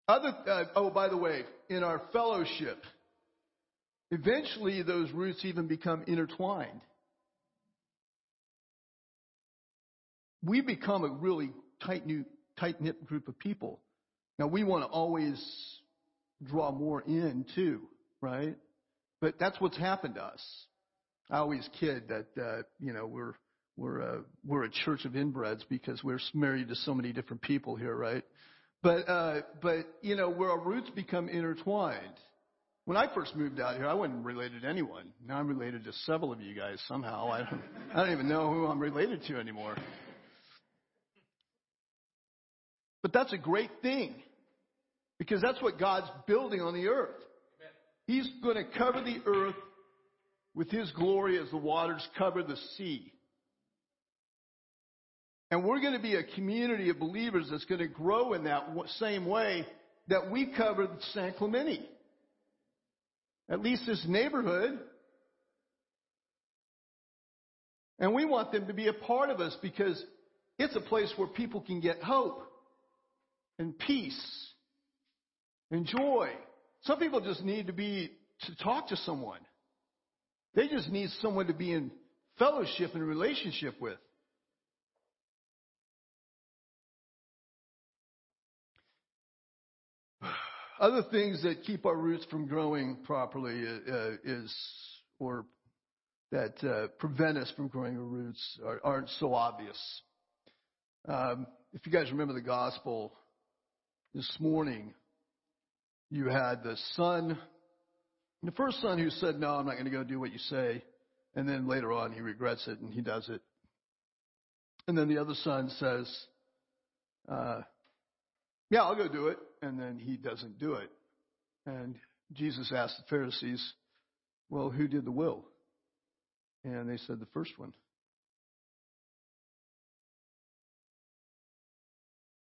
Other, uh, oh, by the way, in our fellowship, eventually those roots even become intertwined. We become a really tight knit, group of people. Now we want to always draw more in too, right? But that's what's happened to us. I always kid that uh, you know we're we're a, we're a church of inbreds because we're married to so many different people here, right? But uh, but you know where our roots become intertwined. When I first moved out here, I wasn't related to anyone. Now I'm related to several of you guys somehow. I don't, I don't even know who I'm related to anymore. But that's a great thing because that's what God's building on the earth. He's going to cover the earth with His glory as the waters cover the sea. And we're going to be a community of believers that's going to grow in that same way that we covered San Clemente. At least this neighborhood. And we want them to be a part of us because it's a place where people can get hope and peace and joy. Some people just need to be to talk to someone. They just need someone to be in fellowship and relationship with. Other things that keep our roots from growing properly uh, is, or that uh, prevent us from growing our roots are, aren't so obvious. Um, if you guys remember the gospel this morning, you had the son, the first son who said, No, I'm not going to go do what you say. And then later on, he regrets it and he does it. And then the other son says, uh, Yeah, I'll go do it. And then he doesn't do it. And Jesus asked the Pharisees, Well, who did the will? And they said, The first one.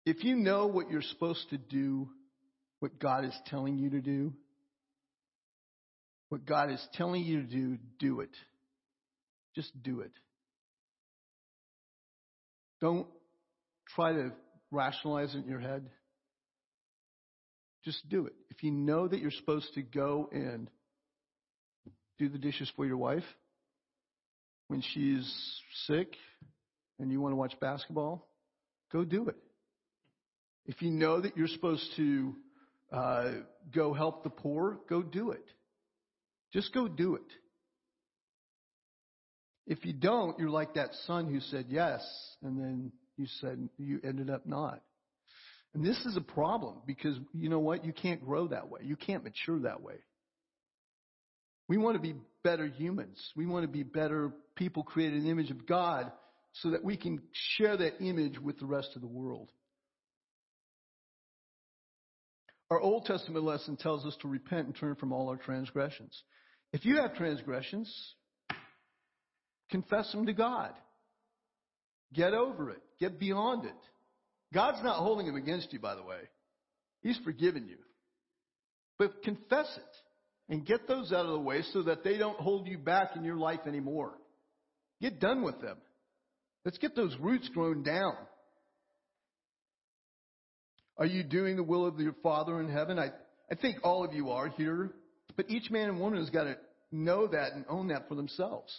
If you know what you're supposed to do, what God is telling you to do, what God is telling you to do, do it. Just do it. Don't try to rationalize it in your head. Just do it. If you know that you're supposed to go and do the dishes for your wife when she's sick and you want to watch basketball, go do it. If you know that you're supposed to uh, go help the poor, go do it. Just go do it. If you don't, you're like that son who said yes, and then you said you ended up not. And this is a problem because you know what? You can't grow that way. You can't mature that way. We want to be better humans. We want to be better people created in the image of God so that we can share that image with the rest of the world. Our Old Testament lesson tells us to repent and turn from all our transgressions. If you have transgressions, confess them to God. Get over it. Get beyond it. God's not holding them against you, by the way. He's forgiven you. But confess it and get those out of the way so that they don't hold you back in your life anymore. Get done with them. Let's get those roots grown down. Are you doing the will of your Father in heaven? I, I think all of you are here, but each man and woman has got to know that and own that for themselves.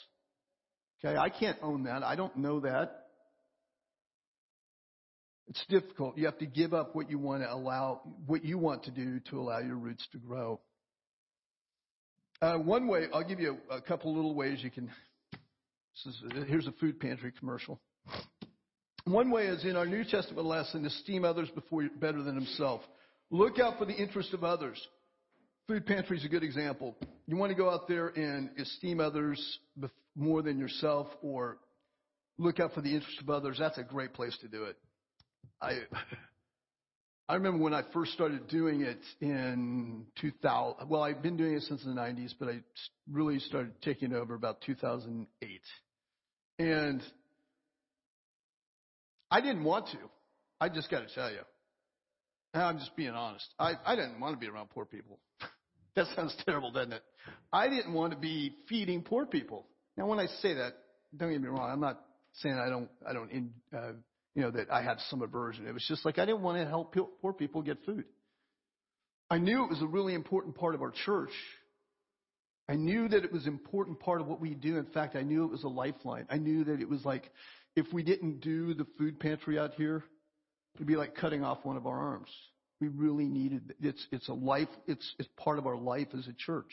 Okay, I can't own that. I don't know that. It's difficult. You have to give up what you want to allow, what you want to do to allow your roots to grow. Uh, one way, I'll give you a, a couple little ways you can. This is, here's a food pantry commercial. One way is in our New Testament lesson, esteem others before better than himself. Look out for the interest of others. Food pantry is a good example. You want to go out there and esteem others more than yourself or look out for the interest of others. That's a great place to do it. I, I remember when I first started doing it in 2000. Well, I've been doing it since the 90s, but I really started taking over about 2008. And I didn't want to. I just got to tell you. I'm just being honest. I, I didn't want to be around poor people. that sounds terrible, doesn't it? I didn't want to be feeding poor people. Now, when I say that, don't get me wrong. I'm not saying I don't, I don't, in, uh, you know, that I have some aversion. It was just like I didn't want to help poor people get food. I knew it was a really important part of our church. I knew that it was an important part of what we do. In fact, I knew it was a lifeline. I knew that it was like if we didn't do the food pantry out here, it'd be like cutting off one of our arms. We really needed it's it's a life it's it's part of our life as a church.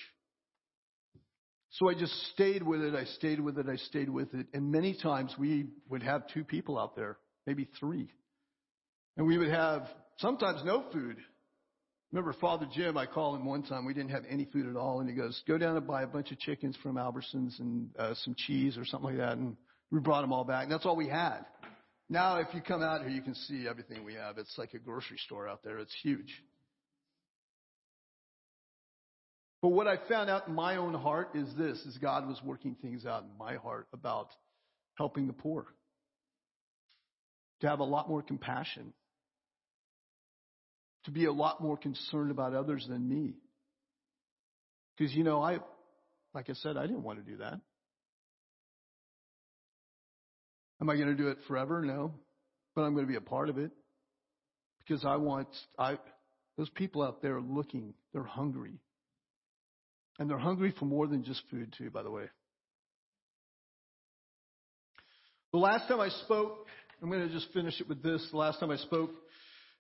So I just stayed with it, I stayed with it, I stayed with it. And many times we would have two people out there, maybe three. And we would have sometimes no food. Remember Father Jim, I called him one time, we didn't have any food at all, and he goes, Go down and buy a bunch of chickens from Albertsons and uh, some cheese or something like that and we brought them all back. That's all we had. Now, if you come out here, you can see everything we have. It's like a grocery store out there. It's huge. But what I found out in my own heart is this, is God was working things out in my heart about helping the poor. To have a lot more compassion. To be a lot more concerned about others than me. Because, you know, I, like I said, I didn't want to do that. Am I going to do it forever? No. But I'm going to be a part of it because I want, I, those people out there are looking, they're hungry. And they're hungry for more than just food, too, by the way. The last time I spoke, I'm going to just finish it with this. The last time I spoke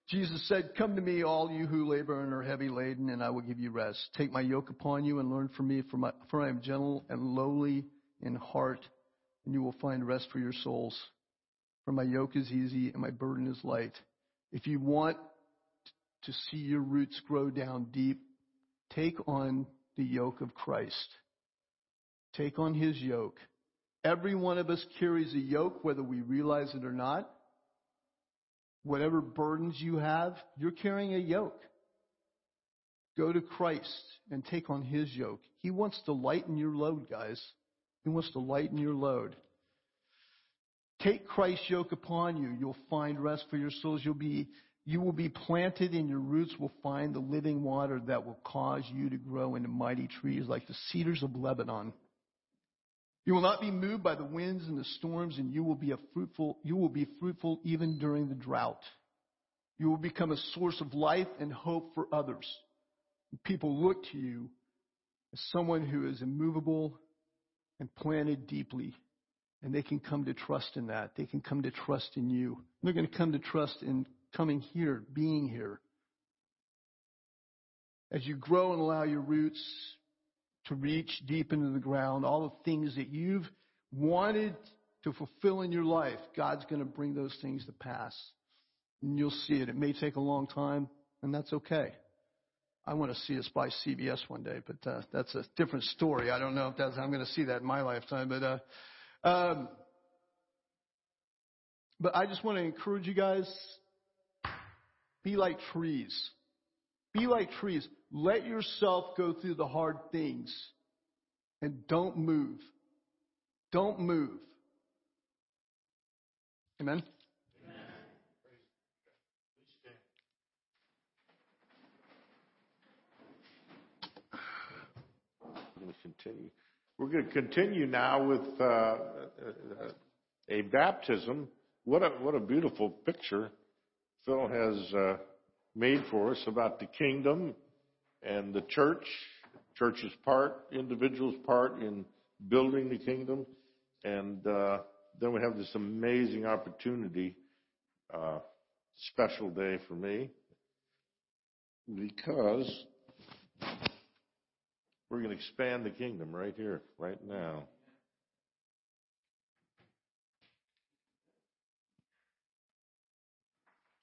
Jesus said, Come to me, all you who labor and are heavy laden, and I will give you rest. Take my yoke upon you and learn from me, for, my, for I am gentle and lowly in heart, and you will find rest for your souls. For my yoke is easy and my burden is light. If you want to see your roots grow down deep, take on the yoke of Christ. Take on his yoke. Every one of us carries a yoke, whether we realize it or not. Whatever burdens you have, you're carrying a yoke. Go to Christ and take on his yoke. He wants to lighten your load, guys. He wants to lighten your load. Take Christ's yoke upon you. You'll find rest for your souls. You'll be, you will be planted and your roots will find the living water that will cause you to grow into mighty trees like the cedars of Lebanon. You will not be moved by the winds and the storms, and you will be fruitful, you will be fruitful even during the drought. You will become a source of life and hope for others. People look to you as someone who is immovable and planted deeply. And they can come to trust in that. They can come to trust in you. They're going to come to trust in coming here, being here. As you grow and allow your roots to reach deep into the ground, all the things that you've wanted to fulfill in your life, God's going to bring those things to pass. And you'll see it. It may take a long time, and that's okay. I want to see us buy CBS one day, but uh, that's a different story. I don't know if that's I'm going to see that in my lifetime, but uh, um, but I just want to encourage you guys: be like trees. Be like trees. Let yourself go through the hard things and don't move. Don't move. Amen. We're going to continue. We're going to continue now with uh, uh, a baptism. What a what a beautiful picture Phil has uh, made for us about the kingdom and the church. Church's part, individuals' part in building the kingdom, and uh, then we have this amazing opportunity, uh, special day for me, because we're going to expand the kingdom right here, right now.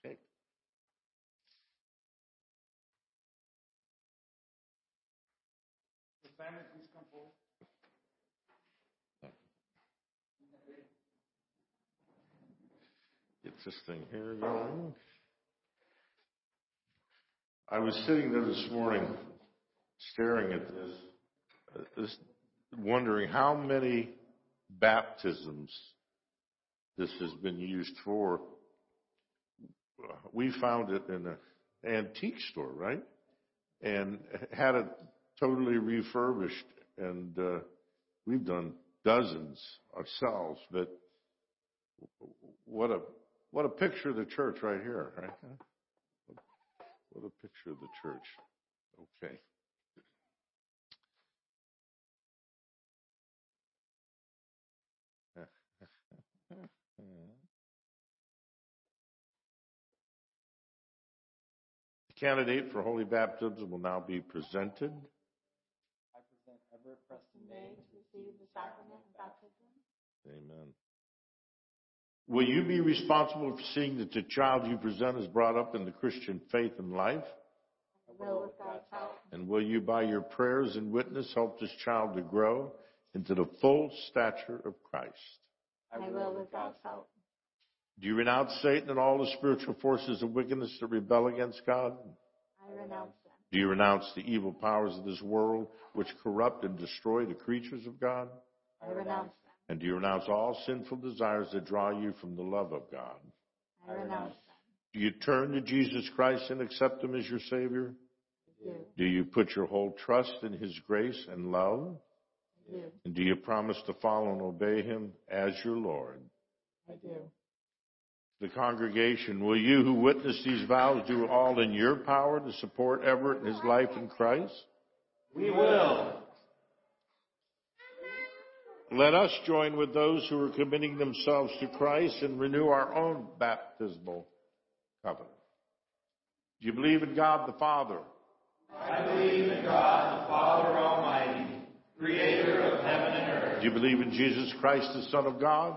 Okay. Get this thing here going. I was sitting there this morning staring at this, this, wondering how many baptisms this has been used for. We found it in an antique store, right? And had it totally refurbished, and uh, we've done dozens ourselves. But what a what a picture of the church right here, right? What a picture of the church. Okay. The candidate for holy baptism will now be presented. I present Everett Preston May to receive the sacrament of baptism. Amen. Will you be responsible for seeing that the child you present is brought up in the Christian faith and life? I will with God's help. And will you, by your prayers and witness, help this child to grow into the full stature of Christ? I will with God's help. Do you renounce Satan and all the spiritual forces of wickedness that rebel against God? I renounce them. Do you renounce the evil powers of this world which corrupt and destroy the creatures of God? I renounce them. And do you renounce all sinful desires that draw you from the love of God? I renounce them. Do you turn to Jesus Christ and accept Him as your Savior? I do. Do you put your whole trust in His grace and love? I do. And do you promise to follow and obey Him as your Lord? I do. The congregation, will you who witness these vows do all in your power to support Everett in his life in Christ? We will. Let us join with those who are committing themselves to Christ and renew our own baptismal covenant. Do you believe in God the Father? I believe in God the Father Almighty, creator of heaven and earth. Do you believe in Jesus Christ, the Son of God?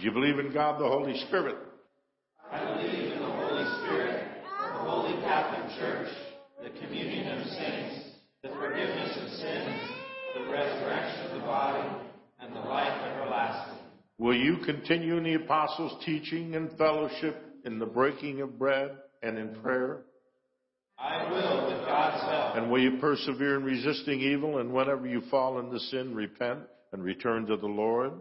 Do you believe in God the Holy Spirit? I believe in the Holy Spirit, the Holy Catholic Church, the communion of saints, the forgiveness of sins, the resurrection of the body, and the life everlasting. Will you continue in the apostles' teaching and fellowship, in the breaking of bread, and in prayer? I will, with God's help. And will you persevere in resisting evil, and whenever you fall into sin, repent and return to the Lord?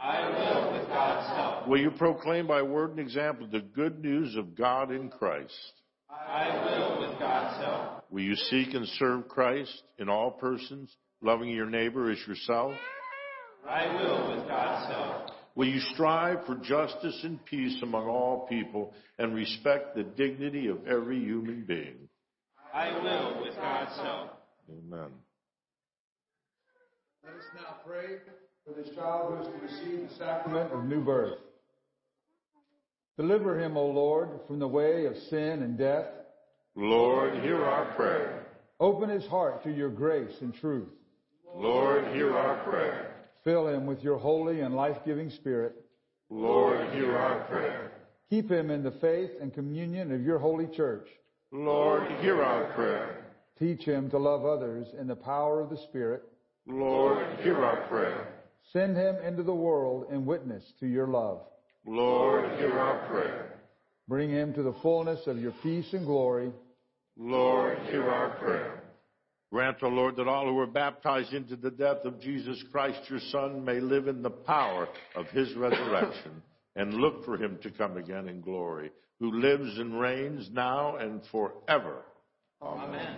I will, with God's help. Will you proclaim by word and example the good news of God in Christ? I will, with God's help. Will you seek and serve Christ in all persons, loving your neighbor as yourself? I will, with God's help. Will you strive for justice and peace among all people and respect the dignity of every human being? I will, with God's help. Amen. Let us now pray for this child who is to receive the sacrament of new birth. Deliver him, O Lord, from the way of sin and death. Lord, hear our prayer. Open his heart to your grace and truth. Lord, hear our prayer. Fill him with your holy and life-giving spirit. Lord, hear our prayer. Keep him in the faith and communion of your holy church. Lord, hear our prayer. Teach him to love others in the power of the Spirit. Lord, hear our prayer. Send him into the world and witness to your love. Lord, hear our prayer. Bring him to the fullness of your peace and glory. Lord, hear our prayer. Grant, O Lord, that all who are baptized into the death of Jesus Christ, your Son, may live in the power of his resurrection and look for him to come again in glory, who lives and reigns now and forever. Amen.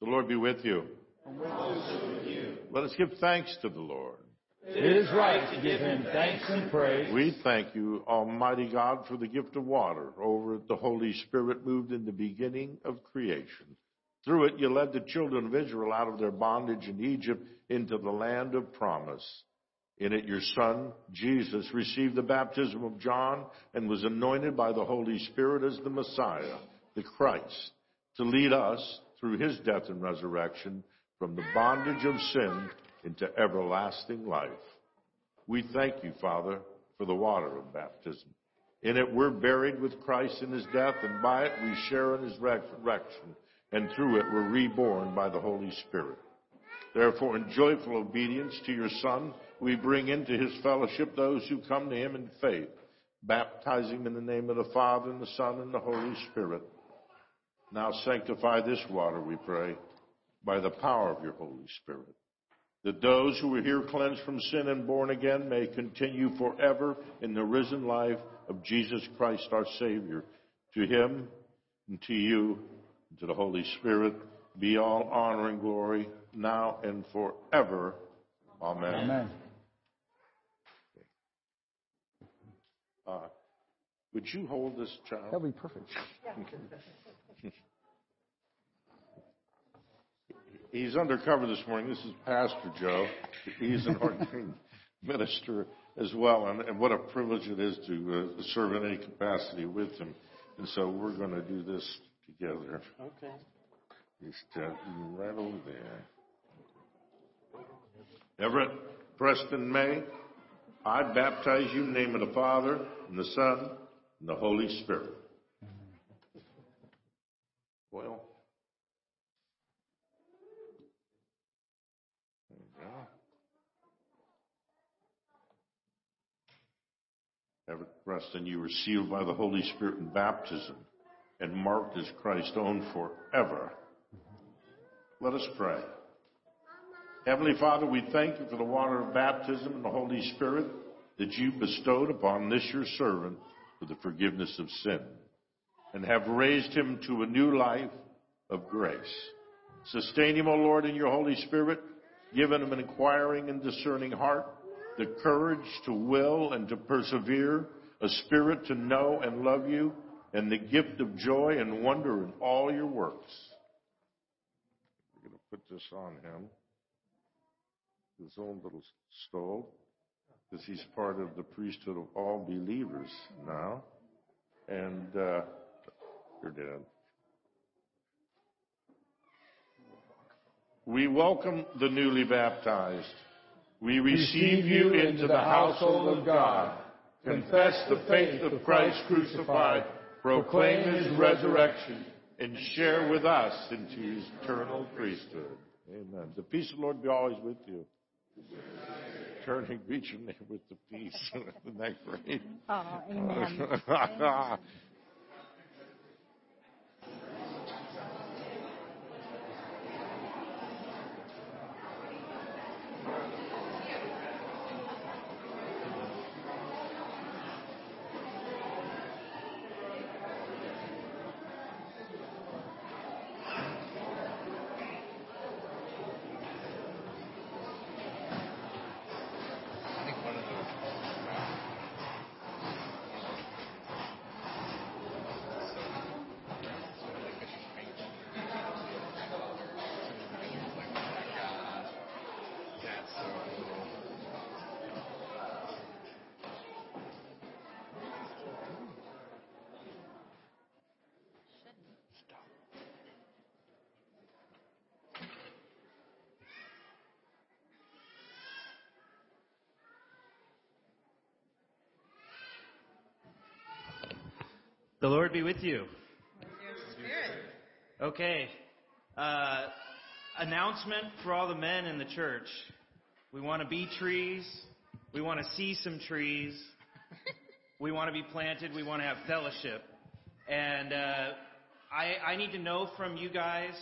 The Lord be with you. Also with you. Let us give thanks to the Lord. It is right to give him thanks and praise. We thank you, Almighty God, for the gift of water over it the Holy Spirit moved in the beginning of creation. Through it, you led the children of Israel out of their bondage in Egypt into the land of promise. In it, your Son, Jesus, received the baptism of John and was anointed by the Holy Spirit as the Messiah, the Christ, to lead us through his death and resurrection from the bondage of sin into everlasting life. We thank you, Father, for the water of baptism. In it, we're buried with Christ in his death, and by it, we share in his resurrection and through it were reborn by the Holy Spirit. Therefore, in joyful obedience to your Son, we bring into his fellowship those who come to him in faith, baptizing in the name of the Father and the Son and the Holy Spirit. Now sanctify this water, we pray, by the power of your Holy Spirit, that those who are here cleansed from sin and born again may continue forever in the risen life of Jesus Christ our Savior. To him and to you and to the Holy Spirit be all honor and glory now and forever. Amen. Amen. Uh, would you hold this child? That'll be perfect. He's undercover this morning. This is Pastor Joe. He's an ordained minister as well, and, and, what a privilege it is to uh, serve in any capacity with him. And so we're going to do this together. Okay. Just uh, right over there. Everett Preston May, I baptize you in the name of the Father, and the Son, and the Holy Spirit. Well, there you go. Preston, you were sealed by the Holy Spirit in baptism and marked as Christ's own forever. Let us pray. Heavenly Father, we thank you for the water of baptism and the Holy Spirit that you bestowed upon this your servant for the forgiveness of sin. and have raised him to a new life of grace. Sustain him, O Lord, in your Holy Spirit. Give him an inquiring and discerning heart, the courage to will and to persevere, a spirit to know and love you, and the gift of joy and wonder in all your works. We're going to put this on him, his own little stole, because he's part of the priesthood of all believers now. And uh, you're dead. We welcome the newly baptized. We receive you into the household of God. Confess the faith of Christ crucified. Proclaim his resurrection and share with us into his eternal priesthood. Amen. The peace of the Lord be always with you. Turning, greet your neighbor with the peace. Isn't that great? Oh, amen. The Lord be with you. Okay. Uh, announcement for all the men in the church. We want to be trees. We want to see some trees. we want to be planted. We want to have fellowship. And uh, I, I need to know from you guys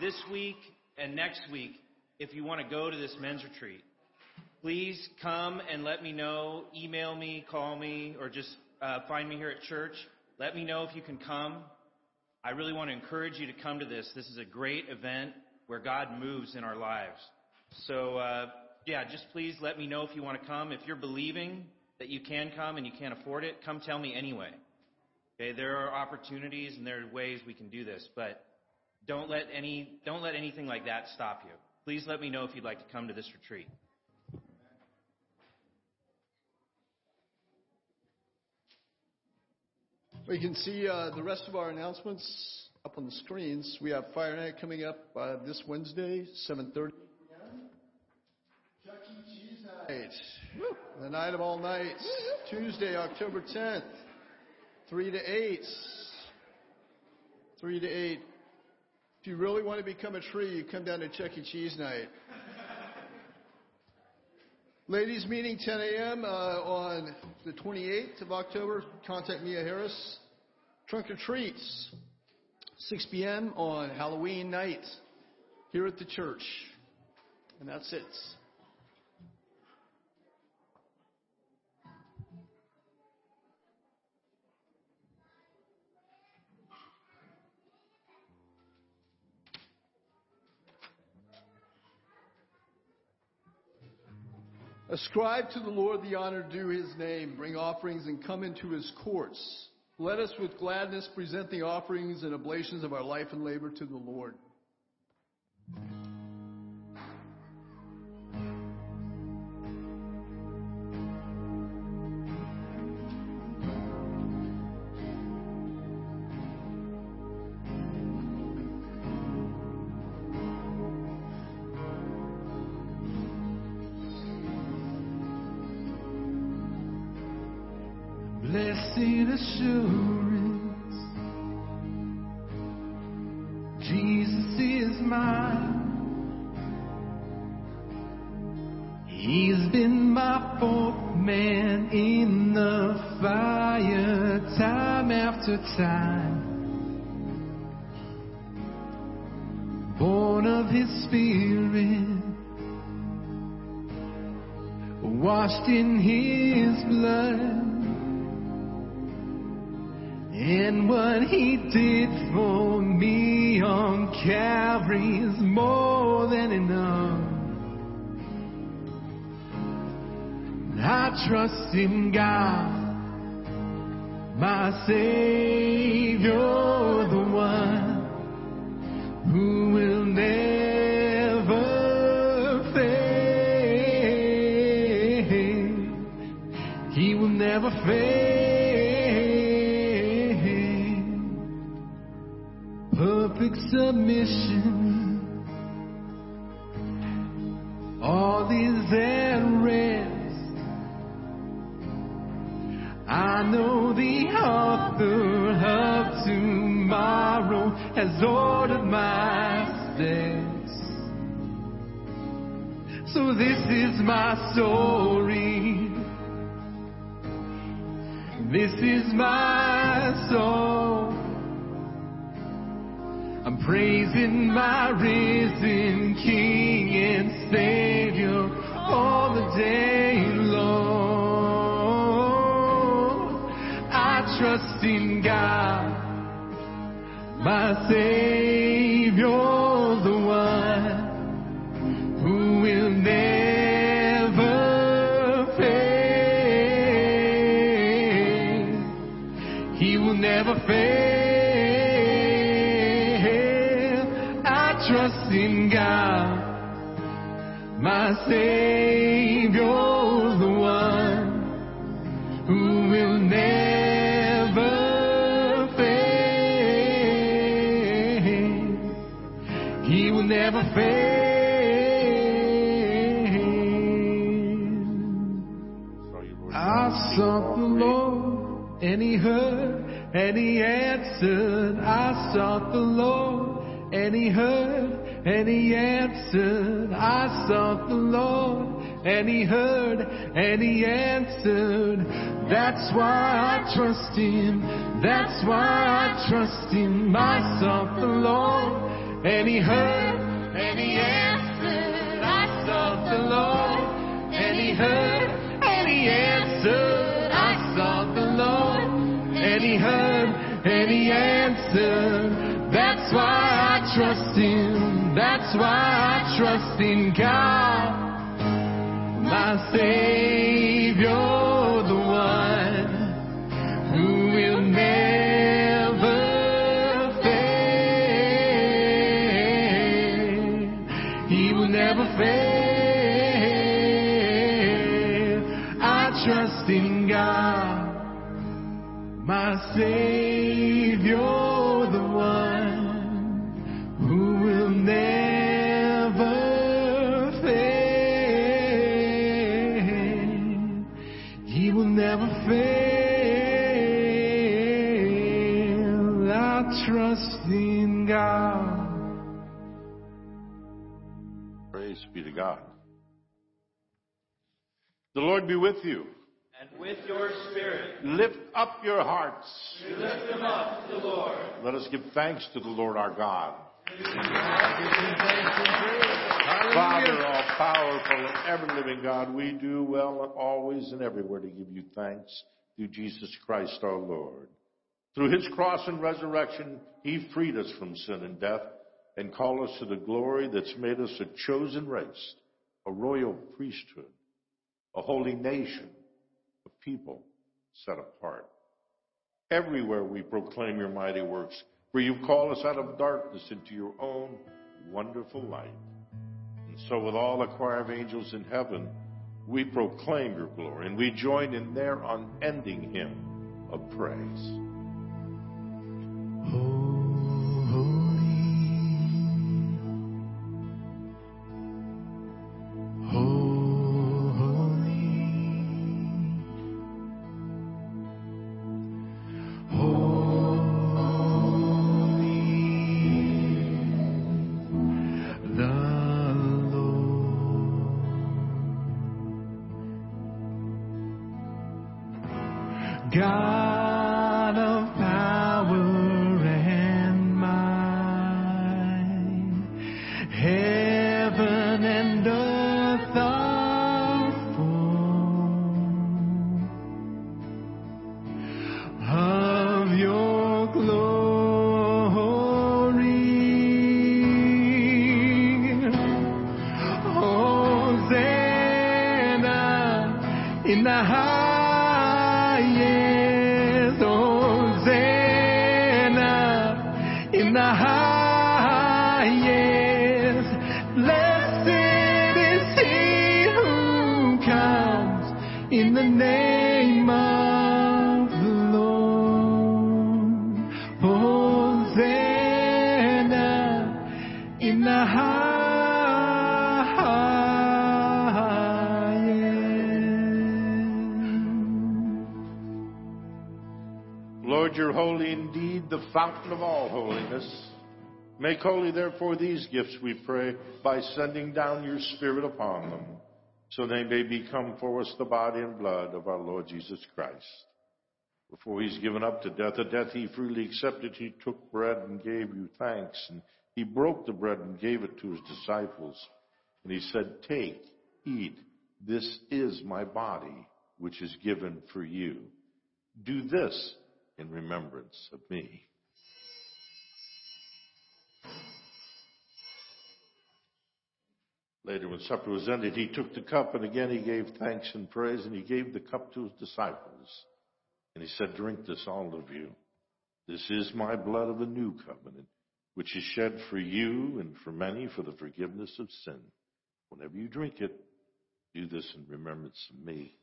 this week and next week if you want to go to this men's retreat. Please come and let me know. Email me, call me, or just uh, find me here at church. Let me know if you can come. I really want to encourage you to come to this. This is a great event where God moves in our lives. So, uh, yeah, just please let me know if you want to come. If you're believing that you can come and you can't afford it, come tell me anyway. Okay, there are opportunities and there are ways we can do this, but don't let any don't let anything like that stop you. Please let me know if you'd like to come to this retreat. We can see uh, the rest of our announcements up on the screens. We have Fire Night coming up uh, this Wednesday, 7:30 p.m. Chuck E. Cheese Night, the night of all nights. Tuesday, October 10th, 3 to 8. 3 to 8. If you really want to become a tree, you come down to Chuck E. Cheese Night. Ladies meeting 10 a.m. Uh, on the 28th of October. Contact Mia Harris. Trunk or treats. 6 p.m. on Halloween night here at the church. And that's it. Ascribe to the Lord the honor due his name. Bring offerings and come into his courts. Let us with gladness present the offerings and oblations of our life and labor to the Lord. Assurance, Jesus is mine. He's been my fourth man in the fire, time after time. Born of His Spirit, washed in His blood And what he did for me on Calvary is more than enough. I trust in God, my Savior, the one who will never fail. He will never fail. Submission. All is at rest. I know the author of tomorrow has ordered my steps. So this is my story. This is my song. Praising my risen King and Savior all the day long. I trust in God, my Savior, He heard, and He answered. I sought the Lord, and He heard, and He answered. I sought the Lord, and He heard, and He answered. That's why I trust Him. That's why I trust Him. I sought the Lord, and He heard, and He answered. I sought the Lord, and He heard, and He answered. He heard, and He answered. That's why I trust Him. That's why I trust in God, my Savior, Lord be with you. And with your spirit, Lift up your hearts. we lift them up to the Lord. Let us give thanks to the Lord our God. Father, all powerful and ever living God, we do well always and everywhere to give you thanks through Jesus Christ our Lord. Through his cross and resurrection, he freed us from sin and death and called us to the glory that's made us a chosen race, a royal priesthood, a holy nation, a people set apart. Everywhere we proclaim your mighty works, for you call us out of darkness into your own wonderful light. And so with all the choir of angels in heaven, we proclaim your glory and we join in their unending hymn of praise. Make holy, therefore, these gifts, we pray, by sending down your Spirit upon them, so they may become for us the body and blood of our Lord Jesus Christ. Before he's given up to death, a death he freely accepted, he took bread and gave you thanks, and he broke the bread and gave it to his disciples. And he said, Take, eat, this is my body, which is given for you. Do this in remembrance of me. Later, when supper was ended, he took the cup and again he gave thanks and praise, and he gave the cup to his disciples. And he said, Drink this, all of you. This is my blood of the new covenant, which is shed for you and for many for the forgiveness of sin. Whenever you drink it, do this in remembrance of me.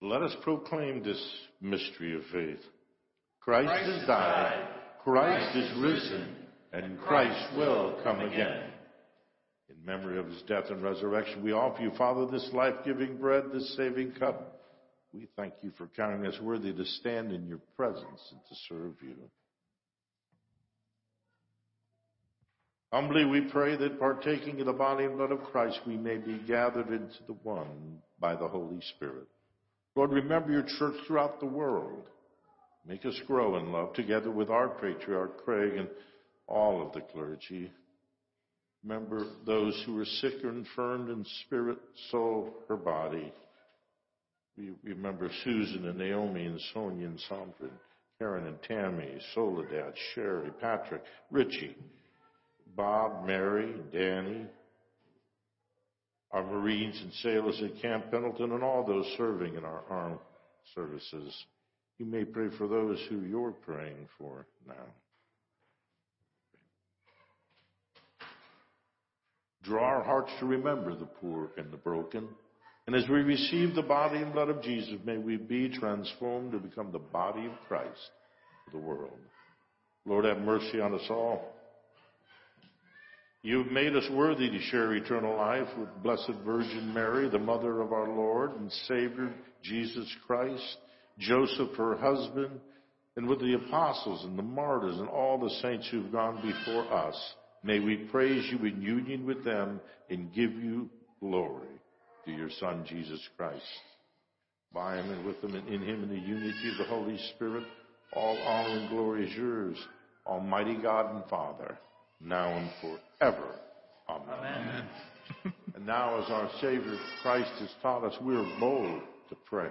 Let us proclaim this mystery of faith. Christ, Christ has died, died, Christ is is risen, and Christ will come again. In memory of his death and resurrection, we offer you, Father, this life giving bread, this saving cup. We thank you for counting us worthy to stand in your presence and to serve you. Humbly we pray that partaking of the body and blood of Christ, we may be gathered into the one by the Holy Spirit. Lord, remember your church throughout the world. Make us grow in love together with our patriarch Craig and all of the clergy. Remember those who are sick or infirmed in spirit, soul, or body. We remember Susan and Naomi and Sonia and Sandra, Karen and Tammy, Soledad, Sherry, Patrick, Richie, Bob, Mary, Danny, our Marines and sailors at Camp Pendleton, and all those serving in our armed services. You may pray for those who you're praying for now. Draw our hearts to remember the poor and the broken. And as we receive the body and blood of Jesus, may we be transformed to become the body of Christ for the world. Lord, have mercy on us all. You've made us worthy to share eternal life with Blessed Virgin Mary, the mother of our Lord and Savior, Jesus Christ, Joseph, her husband, and with the apostles and the martyrs and all the saints who've gone before us. May we praise you in union with them and give you glory through your Son, Jesus Christ. By him and with him and in him in the unity of the Holy Spirit, all honor and glory is yours, Almighty God and Father, now and forever. Amen. Amen. And now, as our Savior Christ has taught us, we are bold to pray.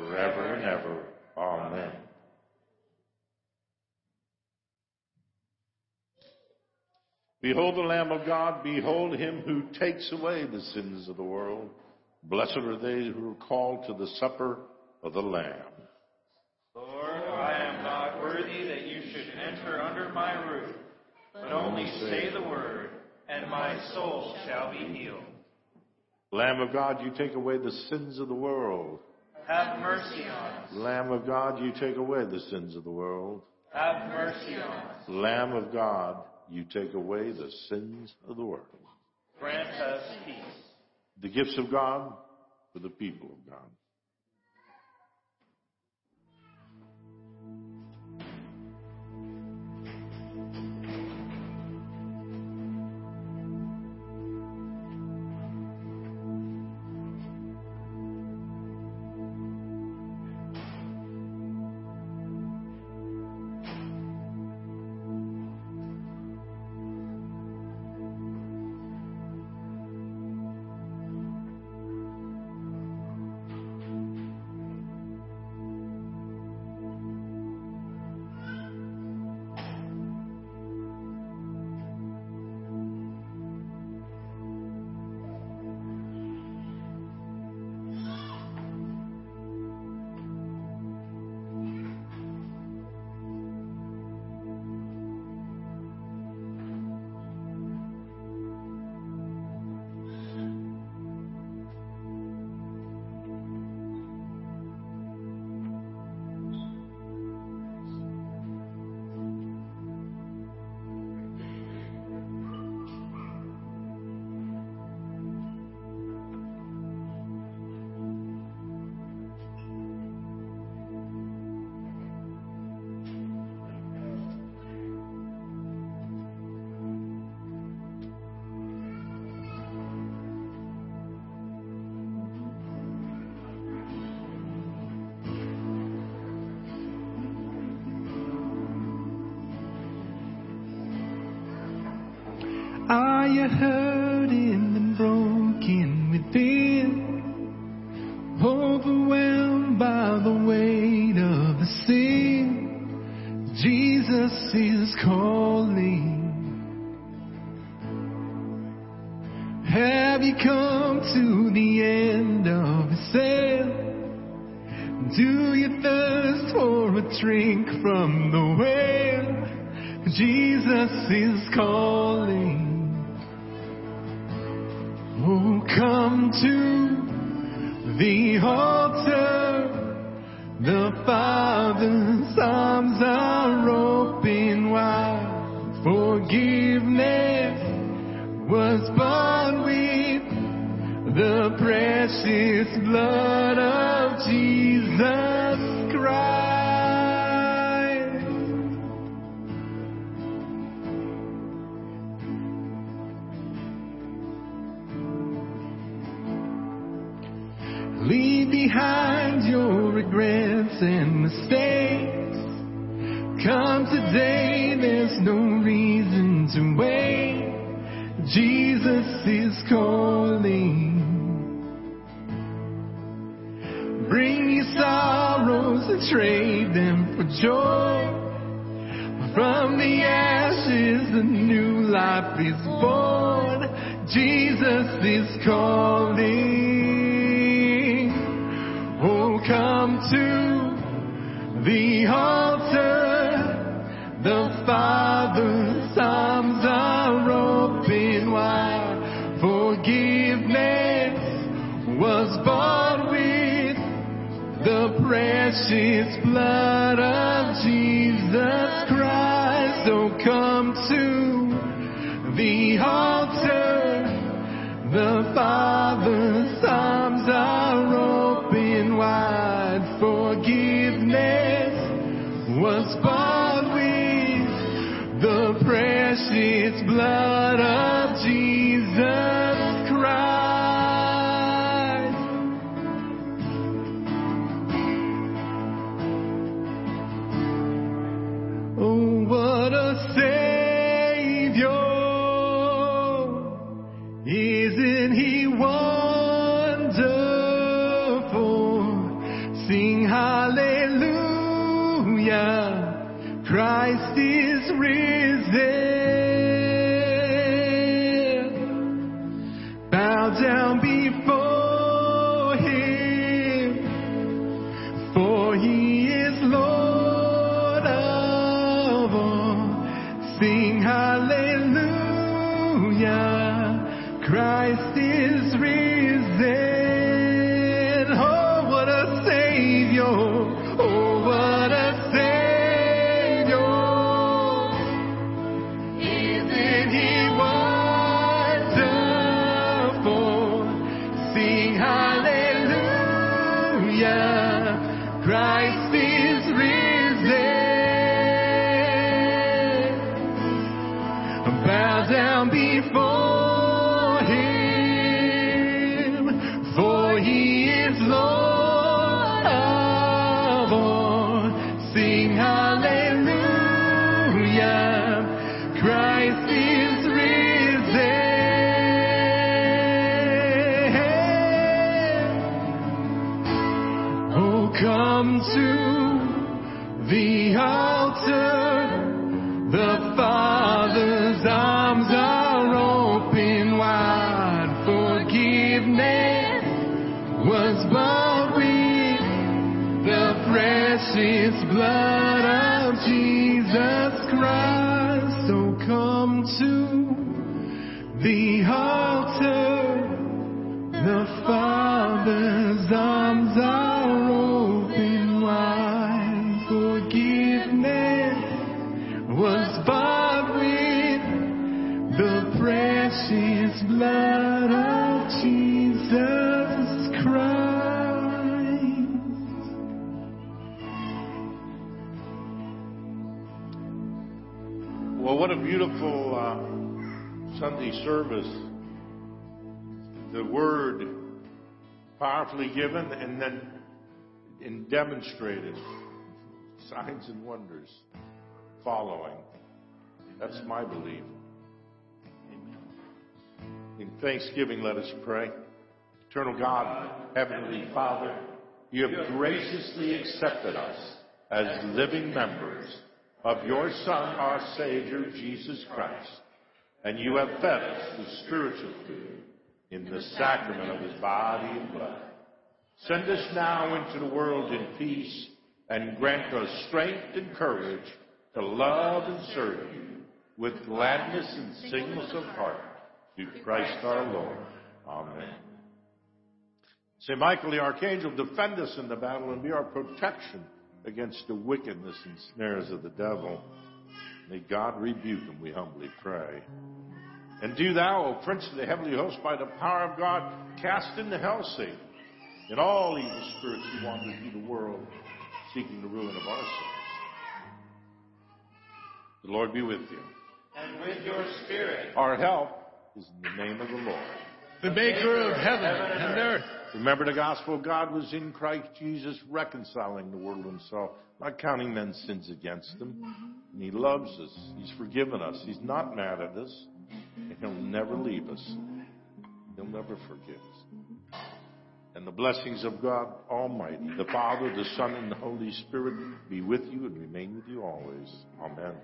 forever and ever. Amen. Behold the Lamb of God, behold him who takes away the sins of the world. Blessed are they who are called to the supper of the Lamb. Lord, I am not worthy that you should enter under my roof, but only say the word, and my soul shall be healed. Lamb of God, you take away the sins of the world. Have mercy on us. Lamb of God, you take away the sins of the world. Have mercy on us. Lamb of God, you take away the sins of the world. Grant us peace. The gifts of God for the people of God. You hurting The Father's powerfully given and then and demonstrated. Signs and wonders following. That's my belief. In thanksgiving, let us pray. Eternal God, Heavenly Father, you have graciously accepted us as living members of your Son, our Savior, Jesus Christ, and you have fed us with spiritual food in the sacrament of his body and blood. Send us now into the world in peace and grant us strength and courage to love and serve you with gladness and singleness of heart through Christ our Lord. Amen. St. Michael the Archangel, defend us in the battle and be our protection against the wickedness and snares of the devil. May God rebuke him, we humbly pray. And do thou, O Prince of the heavenly host, by the power of God, cast into hell Satan and all evil spirits who wander through the world, seeking the ruin of our souls. The Lord be with you. And with your spirit. Our help is in the name of the Lord. The maker of heaven and earth. Remember the gospel of God was in Christ Jesus, reconciling the world to himself, not counting men's sins against them. And he loves us. He's forgiven us. He's not mad at us. And he'll never leave us. He'll never forget us. And the blessings of God Almighty, the Father, the Son, and the Holy Spirit be with you and remain with you always. Amen.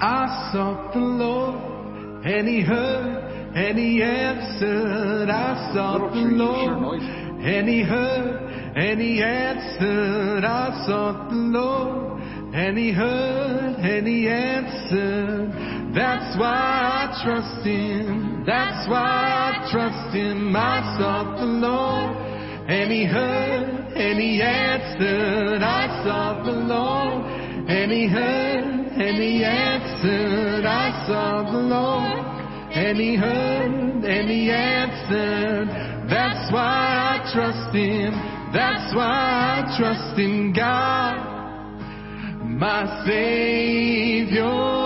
I sought the Lord, and He heard, and He answered. I sought the Lord, and He heard, and He answered. I sought the Lord, and He heard, and He answered. That's why I trust Him. That's why I trust Him. I sought the Lord, and He heard, and He answered. I saw the Lord, and He heard, and He answered. I sought the Lord, and He heard, and He answered. That's why I trust Him. That's why I trust in God, my Savior,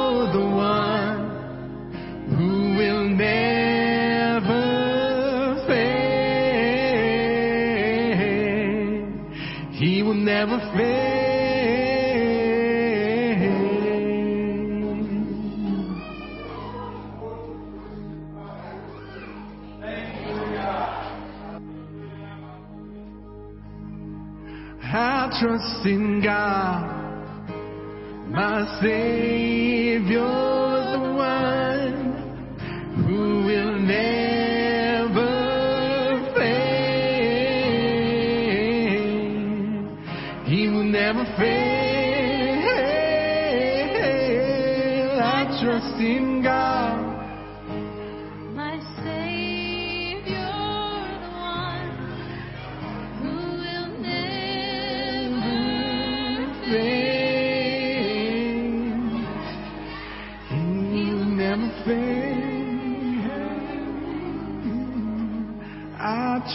never fail. I trust in God, my Savior, the one who will never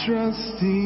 I trust in God.